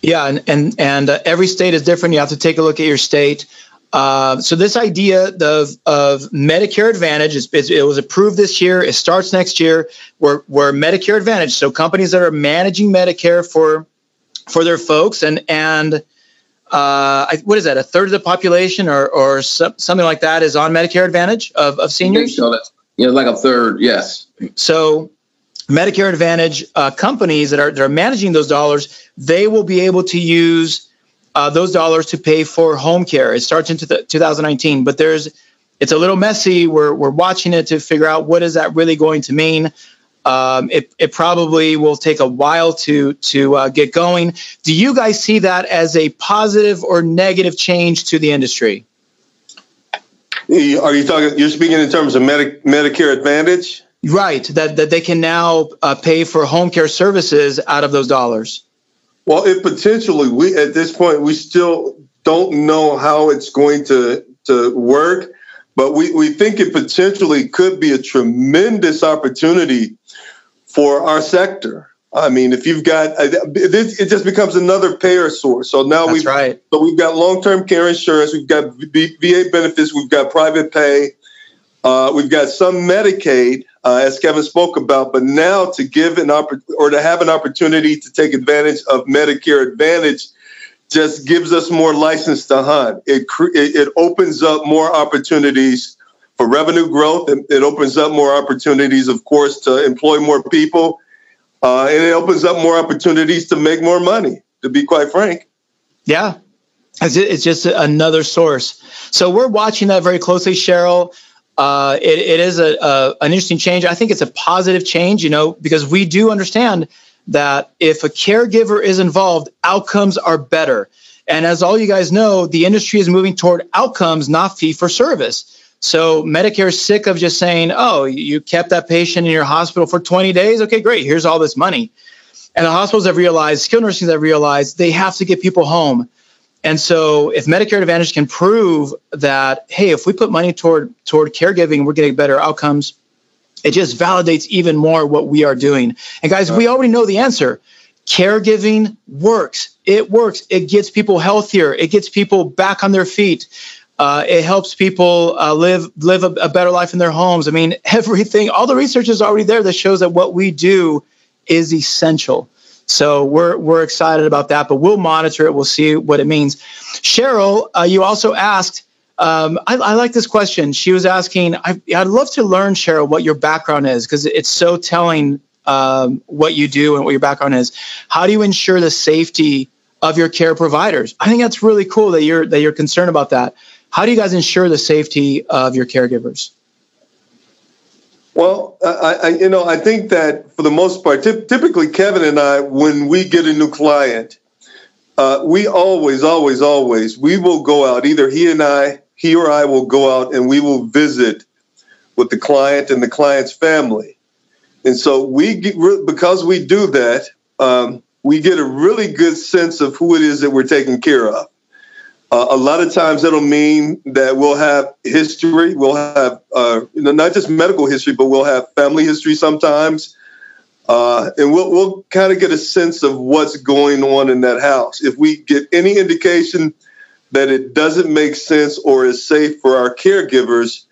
Yeah, and and and uh, every state is different. You have to take a look at your state. Uh, so this idea of, of Medicare Advantage is, is, it was approved this year. It starts next year. Where where Medicare Advantage, so companies that are managing Medicare for for their folks, and and uh, what is that? A third of the population, or or something like that, is on Medicare Advantage of of seniors. So that's yeah, like a third. Yes. So Medicare Advantage uh, companies that are that are managing those dollars, they will be able to use uh, those dollars to pay for home care. It starts into the 2019, but there's it's a little messy. We're we're watching it to figure out what is that really going to mean. Um, it it probably will take a while to to uh, get going. Do you guys see that as a positive or negative change to the industry? Are you talking? You're speaking in terms of Medi- Medicare Advantage, right? That that they can now uh, pay for home care services out of those dollars. Well, it potentially we at this point we still don't know how it's going to to work, but we, we think it potentially could be a tremendous opportunity for our sector. I mean, if you've got uh, this, it just becomes another payer source. So now we've right. so we've got long term care insurance, we've got VA benefits, we've got private pay, uh, we've got some Medicaid, uh, as Kevin spoke about, but now to give an opp- or to have an opportunity to take advantage of Medicare Advantage just gives us more license to hunt. It it, opens up more opportunities for revenue growth, and it opens up more opportunities, of course, to employ more people, uh, and it opens up more opportunities to make more money. To be quite frank. Yeah, it's just another source. So we're watching that very closely, Cheryl uh, it, it is a, a, an interesting change. I think it's a positive change, you know, because we do understand that if a caregiver is involved, outcomes are better. And as all you guys know, the industry is moving toward outcomes, not fee for service. So Medicare is sick of just saying, "Oh, you kept that patient in your hospital for 20 days. Okay, great. Here's all this money." And the hospitals have realized, skilled nursing have realized, they have to get people home. And so if Medicare Advantage can prove that, hey, if we put money toward toward caregiving, we're getting better outcomes, it just validates even more what we are doing. And guys, we already know the answer. Caregiving works. It works. It gets people healthier. It gets people back on their feet. Uh, it helps people uh, live live a, a, better life in their homes. I mean, (laughs) everything, all the research is already there that shows that what we do is essential. So we're we're excited about that, but we'll monitor it. We'll see what it means. Cheryl, uh, you also asked. Um, I, I, like this question. She was asking, I, would love to learn, Cheryl, what your background is because it's so telling um, what you do and what your background is. How do you ensure the safety of your care providers? I think that's really cool that you're that you're concerned about that. How do you guys ensure the safety of your caregivers? Well, I, I, you know, I think that for the most part, t- typically Kevin and I, when we get a new client, uh, we always, always, always, we will go out. Either he and I, he or I, will go out and we will visit with the client and the client's family. And so we get, because we do that, um, we get a really good sense of who it is that we're taking care of. Uh, a lot of times that'll mean that we'll have history, we'll have uh, you know, not just medical history, but we'll have family history sometimes. Uh, and we'll, we'll kind of get a sense of what's going on in that house. If we get any indication that it doesn't make sense or is safe for our caregivers,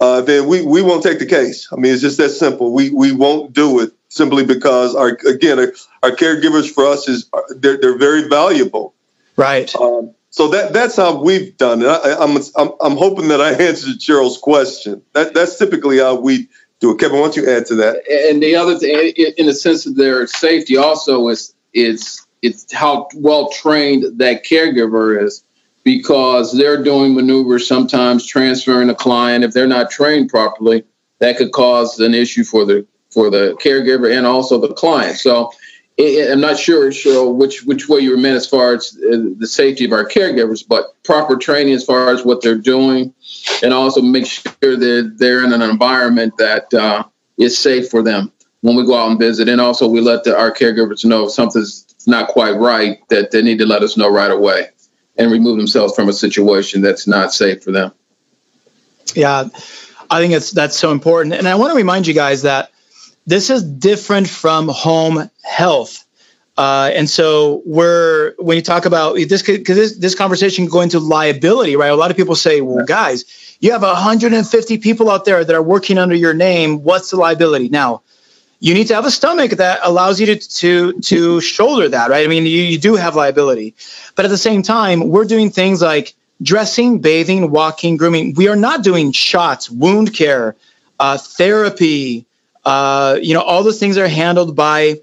uh, then we, we won't take the case. I mean, it's just that simple. We, we won't do it simply because our again our, our caregivers for us is they're, they're very valuable. Right. Um, so that that's how we've done it. I, am I'm, I'm I'm hoping that I answered Cheryl's question. That that's typically how we do it. Kevin, why don't you add to that? And the other thing, in the sense of their safety, also is is it's how well trained that caregiver is, because they're doing maneuvers sometimes transferring a client if they're not trained properly, that could cause an issue for the for the caregiver and also the client. So I'm not sure, Cheryl, which which way you were meant as far as uh, the safety of our caregivers, but proper training as far as what they're doing, and also make sure that they're in an environment that uh, is safe for them when we go out and visit. And also, we let the, our caregivers know if something's not quite right, that they need to let us know right away and remove themselves from a situation that's not safe for them. Yeah, I think it's that's so important, and I want to remind you guys that this is different from home health. Uh, and so we're when you talk about this because this, this conversation go into liability, right? A lot of people say, "Well, guys, you have 150 people out there that are working under your name. What's the liability?" Now, you need to have a stomach that allows you to to to shoulder that, right? I mean, you, you do have liability, but at the same time, we're doing things like dressing, bathing, walking, grooming. We are not doing shots, wound care, uh, therapy, uh, you know, all those things are handled by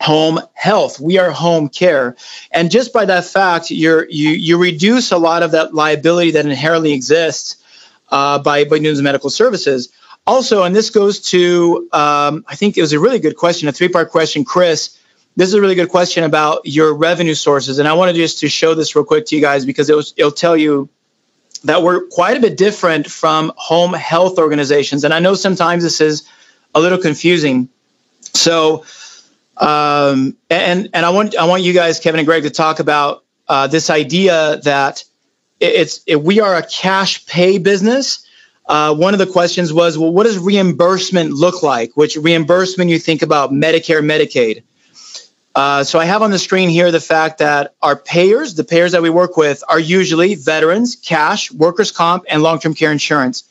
home health. We are home care, and just by that fact, you're you you reduce a lot of that liability that inherently exists uh, by by doing medical services. Also, and this goes to um, I think it was a really good question, a three part question, Chris. This is a really good question about your revenue sources, and I wanted just to show this real quick to you guys because it was, it'll tell you that we're quite a bit different from home health organizations. And I know sometimes this is a little confusing. So, um, and and I want I want you guys, Kevin and Greg, to talk about uh, this idea that it's it, we are a cash pay business. Uh, one of the questions was, well, what does reimbursement look like? Which reimbursement you think about Medicare, Medicaid? Uh, so I have on the screen here the fact that our payers, the payers that we work with, are usually veterans, cash, workers' comp, and long-term care insurance.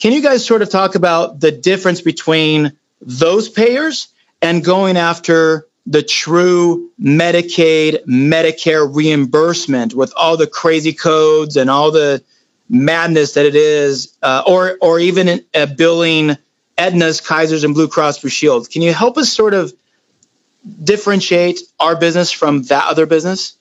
Can you guys sort of talk about the difference between those payers and going after the true Medicaid, Medicare reimbursement with all the crazy codes and all the madness that it is, uh, or or even uh, billing Aetna's, Kaisers, and Blue Cross Blue Shield? Can you help us sort of differentiate our business from that other business?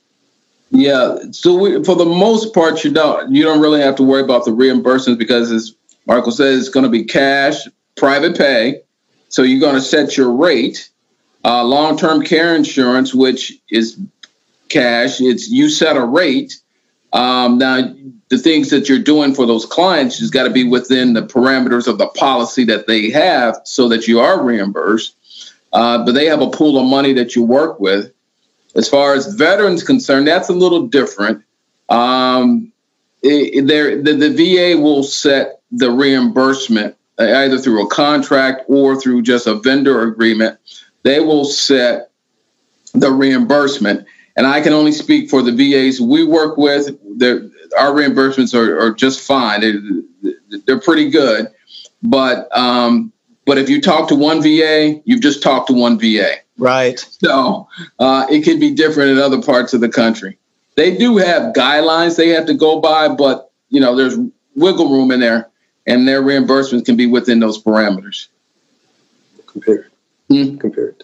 Yeah, so we, for the most part, you don't you don't really have to worry about the reimbursements because it's Marco says it's going to be cash, private pay. So you're going to set your rate. Uh, long-term care insurance, which is cash, it's you set a rate. Um, now, the things that you're doing for those clients has got to be within the parameters of the policy that they have, so that you are reimbursed. Uh, but they have a pool of money that you work with. As far as veterans concerned, that's a little different. Um, it, the, the VA will set the reimbursement either through a contract or through just a vendor agreement. They will set the reimbursement. And I can only speak for the VAs we work with. our reimbursements are, are just fine. They, they're pretty good. But um, but if you talk to one VA, you've just talked to one VA. Right. So uh, it could be different in other parts of the country. They do have guidelines they have to go by, but you know there's wiggle room in there, and their reimbursements can be within those parameters. Compared. Hmm? Compared.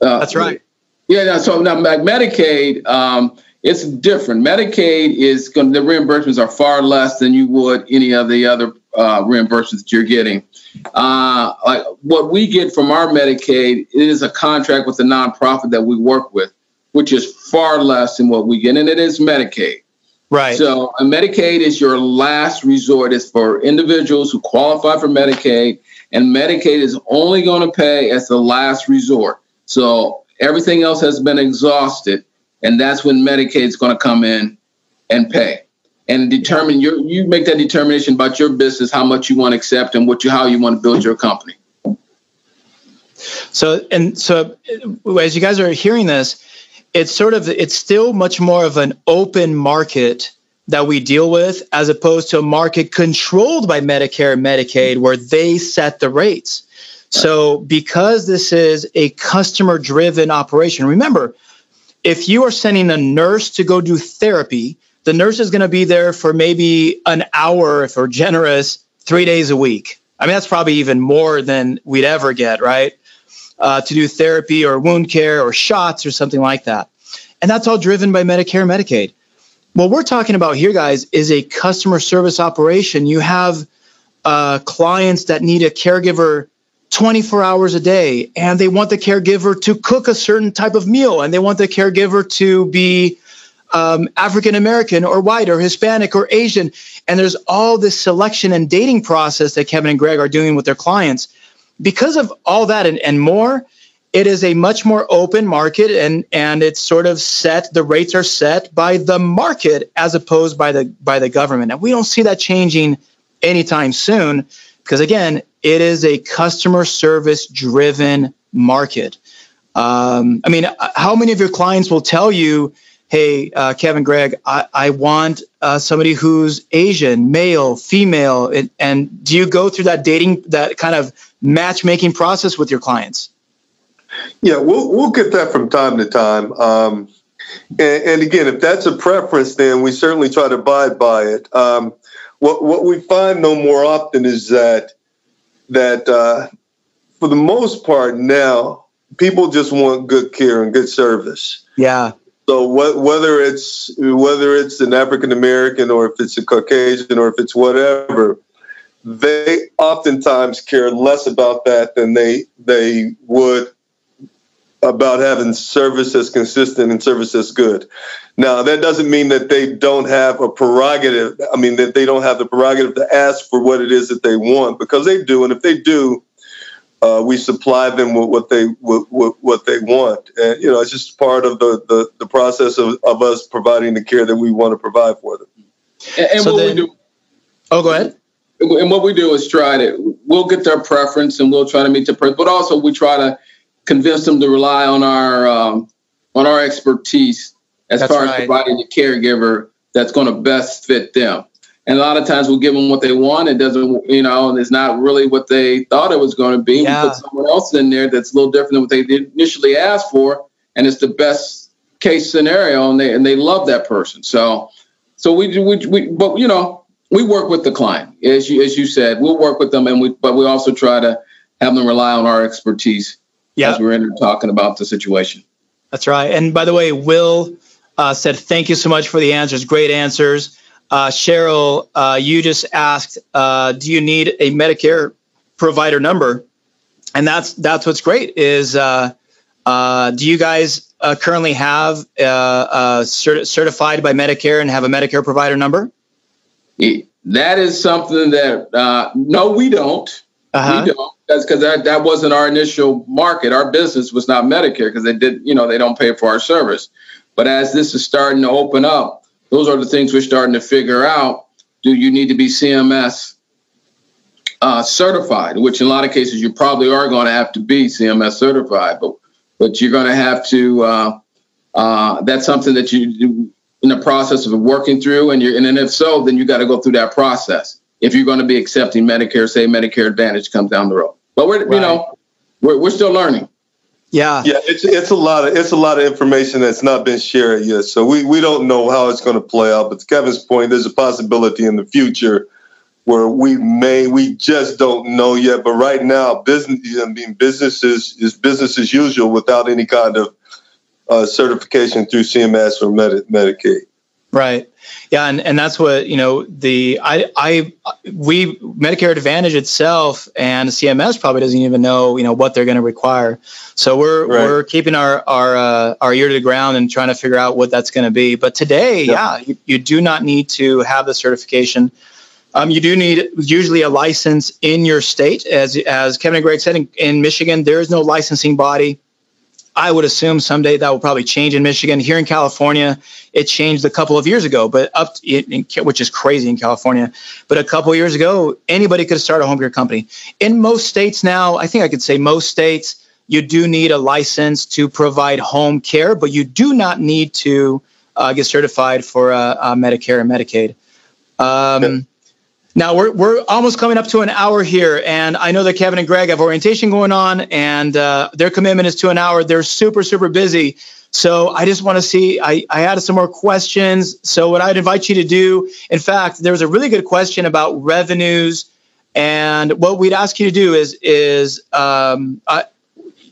Uh, That's right. Yeah. So now Medicaid, um, it's different. Medicaid is going. The reimbursements are far less than you would any of the other uh, reimbursements that you're getting. Uh, like what we get from our Medicaid is a contract with a nonprofit that we work with, which is far less than what we get, and it is Medicaid. Right. So a Medicaid is your last resort. It's for individuals who qualify for Medicaid, and Medicaid is only going to pay as the last resort. So everything else has been exhausted, and that's when Medicaid is going to come in and pay and determine your you make that determination about your business, how much you want to accept, and what you how you want to build your company. So and so, as you guys are hearing this, it's sort of it's still much more of an open market that we deal with as opposed to a market controlled by Medicare and Medicaid where they set the rates. So because this is a customer driven operation, remember, if you are sending a nurse to go do therapy, the nurse is going to be there for maybe an hour if we're generous, three days a week. I mean, that's probably even more than we'd ever get, right? Uh, to do therapy or wound care or shots or something like that. And that's all driven by Medicare Medicaid. What we're talking about here, guys, is a customer service operation. You have uh, clients that need a caregiver 24 hours a day, and they want the caregiver to cook a certain type of meal, and they want the caregiver to be um, African American or white or Hispanic or Asian. And there's all this selection and dating process that Kevin and Greg are doing with their clients. Because of all that and, and more, it is a much more open market and and it's sort of set the rates are set by the market as opposed by the by the government. And we don't see that changing anytime soon because again it is a customer service driven market. Um, i mean how many of your clients will tell you hey, uh, Kevin, Greg, I, I want uh, somebody who's Asian, male, female, and, and do you go through that dating, that kind of matchmaking process with your clients? Yeah, we'll we'll get that from time to time. Um, and, and, again, if that's a preference, then we certainly try to abide by it. Um, what what we find no more often is that that uh, for the most part now, people just want good care and good service. Yeah. So what, whether it's whether it's an African American or if it's a Caucasian or if it's whatever, they oftentimes care less about that than they they would about having service that's consistent and service that's good. Now that doesn't mean that they don't have a prerogative. I mean that they don't have the prerogative to ask for what it is that they want because they do, and if they do, uh, we supply them with what they with, with, what they want, and you know it's just part of the the, the process of, of us providing the care that we want to provide for them. And, and so what then, we do. Oh, go ahead. And what we do is try to we'll get their preference and we'll try to meet their preference, but also we try to convince them to rely on our um, on our expertise as that's far right. as providing the caregiver that's going to best fit them. And a lot of times we'll give them what they want. It doesn't, you know, and it's not really what they thought it was going to be. Yeah. We put someone else in there that's a little different than what they initially asked for, and it's the best case scenario, and they and they love that person. So, so we we, we but you know we work with the client as you as you said. We'll work with them, and we but we also try to have them rely on our expertise as we're in here talking about the situation. That's right. And by the way, Will uh, said thank you so much for the answers. Great answers. Uh, Cheryl, uh, you just asked, uh, do you need a Medicare provider number? And that's that's what's great is uh, uh, do you guys uh, currently have cert- certified by Medicare and have a Medicare provider number? That is something that no, we don't. Uh-huh. We don't. That's because that, that wasn't our initial market. Our business was not Medicare because they did, you know, they don't pay for our service. But as this is starting to open up, those are the things we're starting to figure out. Do you need to be CMS uh, certified? Which in a lot of cases you probably are going to have to be CMS certified, but but you're going to have to. Uh, uh, that's something that you do in the process of working through, and you're and then if so, then you got to go through that process. If you're going to be accepting Medicare, say Medicare Advantage comes down the road, but we're right. you know we're we're still learning. Yeah, yeah, it's it's a lot of it's a lot of information that's not been shared yet. So we we don't know how it's going to play out. But to Kevin's point, there's a possibility in the future where we may we just don't know yet. But right now, business I mean business is, is business as usual without any kind of uh, certification through CMS or Medi- Medicaid. Right. Yeah, and, and that's what you know. The I I we Medicare Advantage itself and CMS probably doesn't even know you know what they're going to require. So we're right. we're keeping our our uh, our ear to the ground and trying to figure out what that's going to be. But today, yeah, yeah you, you, do not need to have the certification. Um, you do need usually a license in your state, as as Kevin and Greg said. In, in Michigan, there is no licensing body I would assume someday that will probably change in Michigan. Here in California, it changed a couple of years ago, but up in, which is crazy in California. But a couple of years ago, anybody could start a home care company. In most states now, I think I could say most states, you do need a license to provide home care, but you do not need to uh, get certified for uh, uh, Medicare and Medicaid. Um, now we're we're almost coming up to an hour here, and I know that Kevin and Greg have orientation going on, and uh, their commitment is to an hour. They're super super busy, so I just want to see. I I had some more questions. So what I'd invite you to do, in fact, there was a really good question about revenues, and what we'd ask you to do is is um,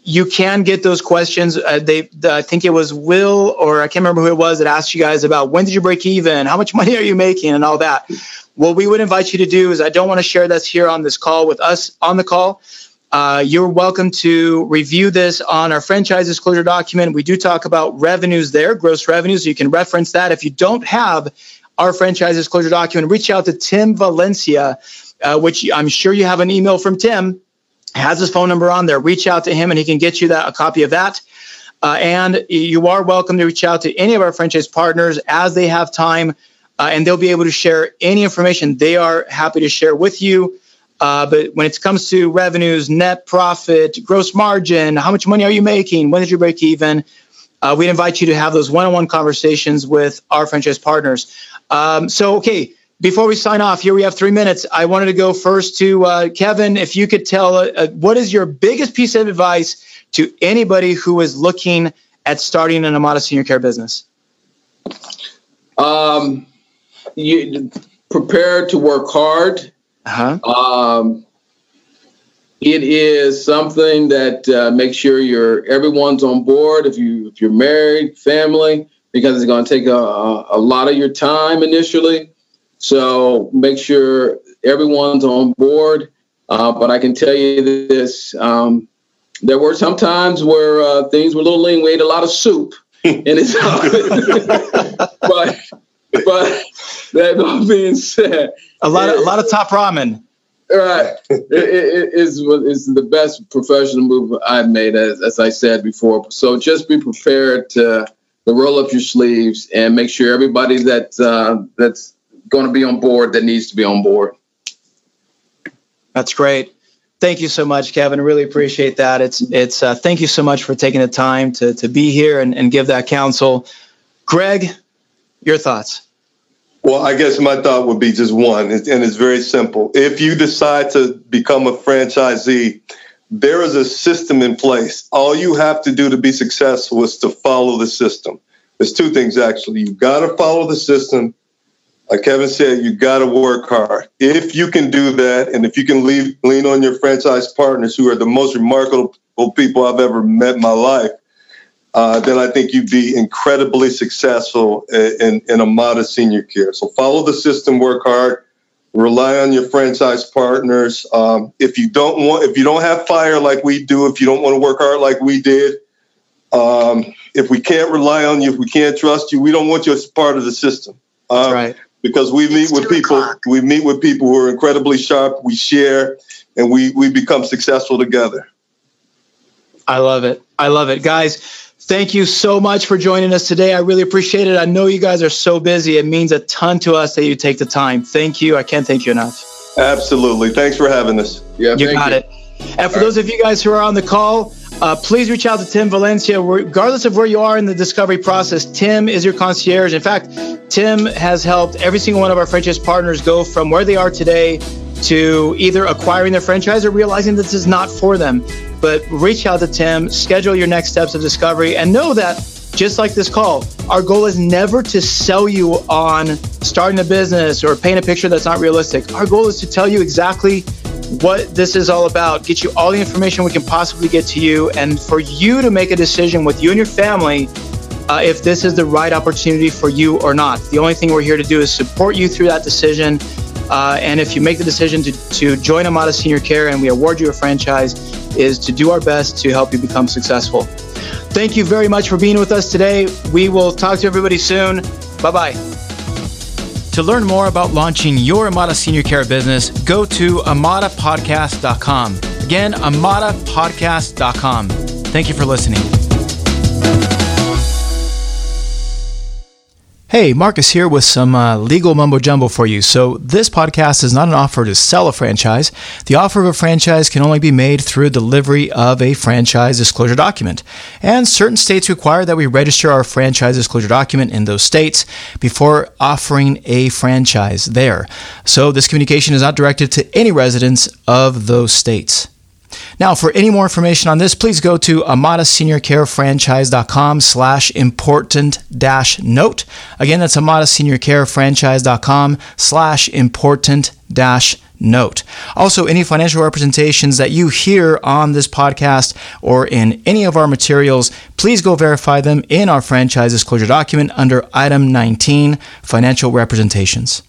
you can get those questions. Uh, they, the, I think it was Will or I can't remember who it was that asked you guys about when did you break even, how much (laughs) money are you making, and all that. What we would invite you to do is I don't want to share this here on this call with us on the call. Uh, you're welcome to review this on our franchise disclosure document. We do talk about revenues there, gross revenues. You can reference that. If you don't have our franchise disclosure document, reach out to Tim Valencia, uh, which I'm sure you have an email from Tim has his phone number on there. Reach out to him and he can get you that a copy of that. Uh, and you are welcome to reach out to any of our franchise partners as they have time, uh, and they'll be able to share any information they are happy to share with you. Uh, but when it comes to revenues, net profit, gross margin, how much money are you making? When did you break even? Uh, we'd invite you to have those one-on-one conversations with our franchise partners. Um, so, okay, before we sign off, here we have three minutes. I wanted to go first to uh, Kevin. If you could tell, uh, uh, what is your biggest piece of advice to anybody who is looking at starting an Amada senior care business? Um, you prepare to work hard. Uh-huh. Um, it is something that uh, makes sure you're everyone's on board. If you if you're married, family, because it's going to take a, a lot of your time initially. So make sure everyone's on board. Uh, but I can tell you this: um, there were some times where uh, things were a little lean. We ate a lot of soup (laughs) in his (laughs) but but that (laughs) being said, a lot of a lot of top ramen. Right, it, it is is the best professional move I've made, as as I said before. So just be prepared to, to roll up your sleeves and make sure everybody that uh, that's going to be on board that needs to be on board. That's great. Thank you so much, Kevin. I really appreciate that. It's it's uh, thank you so much for taking the time to to be here and, and give that counsel. Greg, your thoughts. Well, I guess my thought would be just one, and it's very simple. If you decide to become a franchisee, there is a system in place. All you have to do to be successful is to follow the system. There's two things actually. You've got to follow the system like Kevin said, you got to work hard. If you can do that, and if you can leave, lean on your franchise partners, who are the most remarkable people I've ever met in my life, uh, then I think you'd be incredibly successful in, in Amada senior care. So follow the system, work hard, rely on your franchise partners. Um, if you don't want, if you don't have fire like we do, if you don't want to work hard like we did, um, if we can't rely on you, if we can't trust you, we don't want you as part of the system. Um, right because we meet with people o'clock. we meet with people who are incredibly sharp we share and we we become successful together. I love it. I love it. Guys thank you so much for joining us today. I really appreciate it. I know you guys are so busy. It means a ton to us that you take the time. Thank you. I can't thank you enough. Absolutely. Thanks for having us. Yeah you got you. it. And for All those right. of you guys who are on the call uh, please reach out to Tim Valencia. Regardless of where you are in the discovery process, Tim is your concierge. In fact, Tim has helped every single one of our franchise partners go from where they are today to either acquiring their franchise or realizing this is not for them. but reach out to Tim, schedule your next steps of discovery, and know that just like this call, our goal is never to sell you on starting a business or paint a picture that's not realistic. Our goal is to tell you exactly what this is all about, get you all the information we can possibly get to you, and for you to make a decision with you and your family uh, if this is the right opportunity for you or not. The only thing we're here to do is support you through that decision. Uh, and if you make the decision to, to join Amada Senior Care and we award you a franchise, is to do our best to help you become successful. Thank you very much for being with us today. We will talk to everybody soon. Bye bye. To learn more about launching your Amada Senior Care business, go to amadapodcast.com. Again, amadapodcast.com. Thank you for listening. Hey, Marcus here with some uh, legal mumbo jumbo for you. So, this podcast is not an offer to sell a franchise. The offer of a franchise can only be made through delivery of a franchise disclosure document. And certain states require that we register our franchise disclosure document in those states before offering a franchise there. So, this communication is not directed to any residents of those states. Now, for any more information on this, please go to amadaseniorcarefranchise.com slash important dash note. Again, that's amadaseniorcarefranchise.com slash important dash note. Also, any financial representations that you hear on this podcast or in any of our materials, please go verify them in our franchise disclosure document under item 19, financial representations.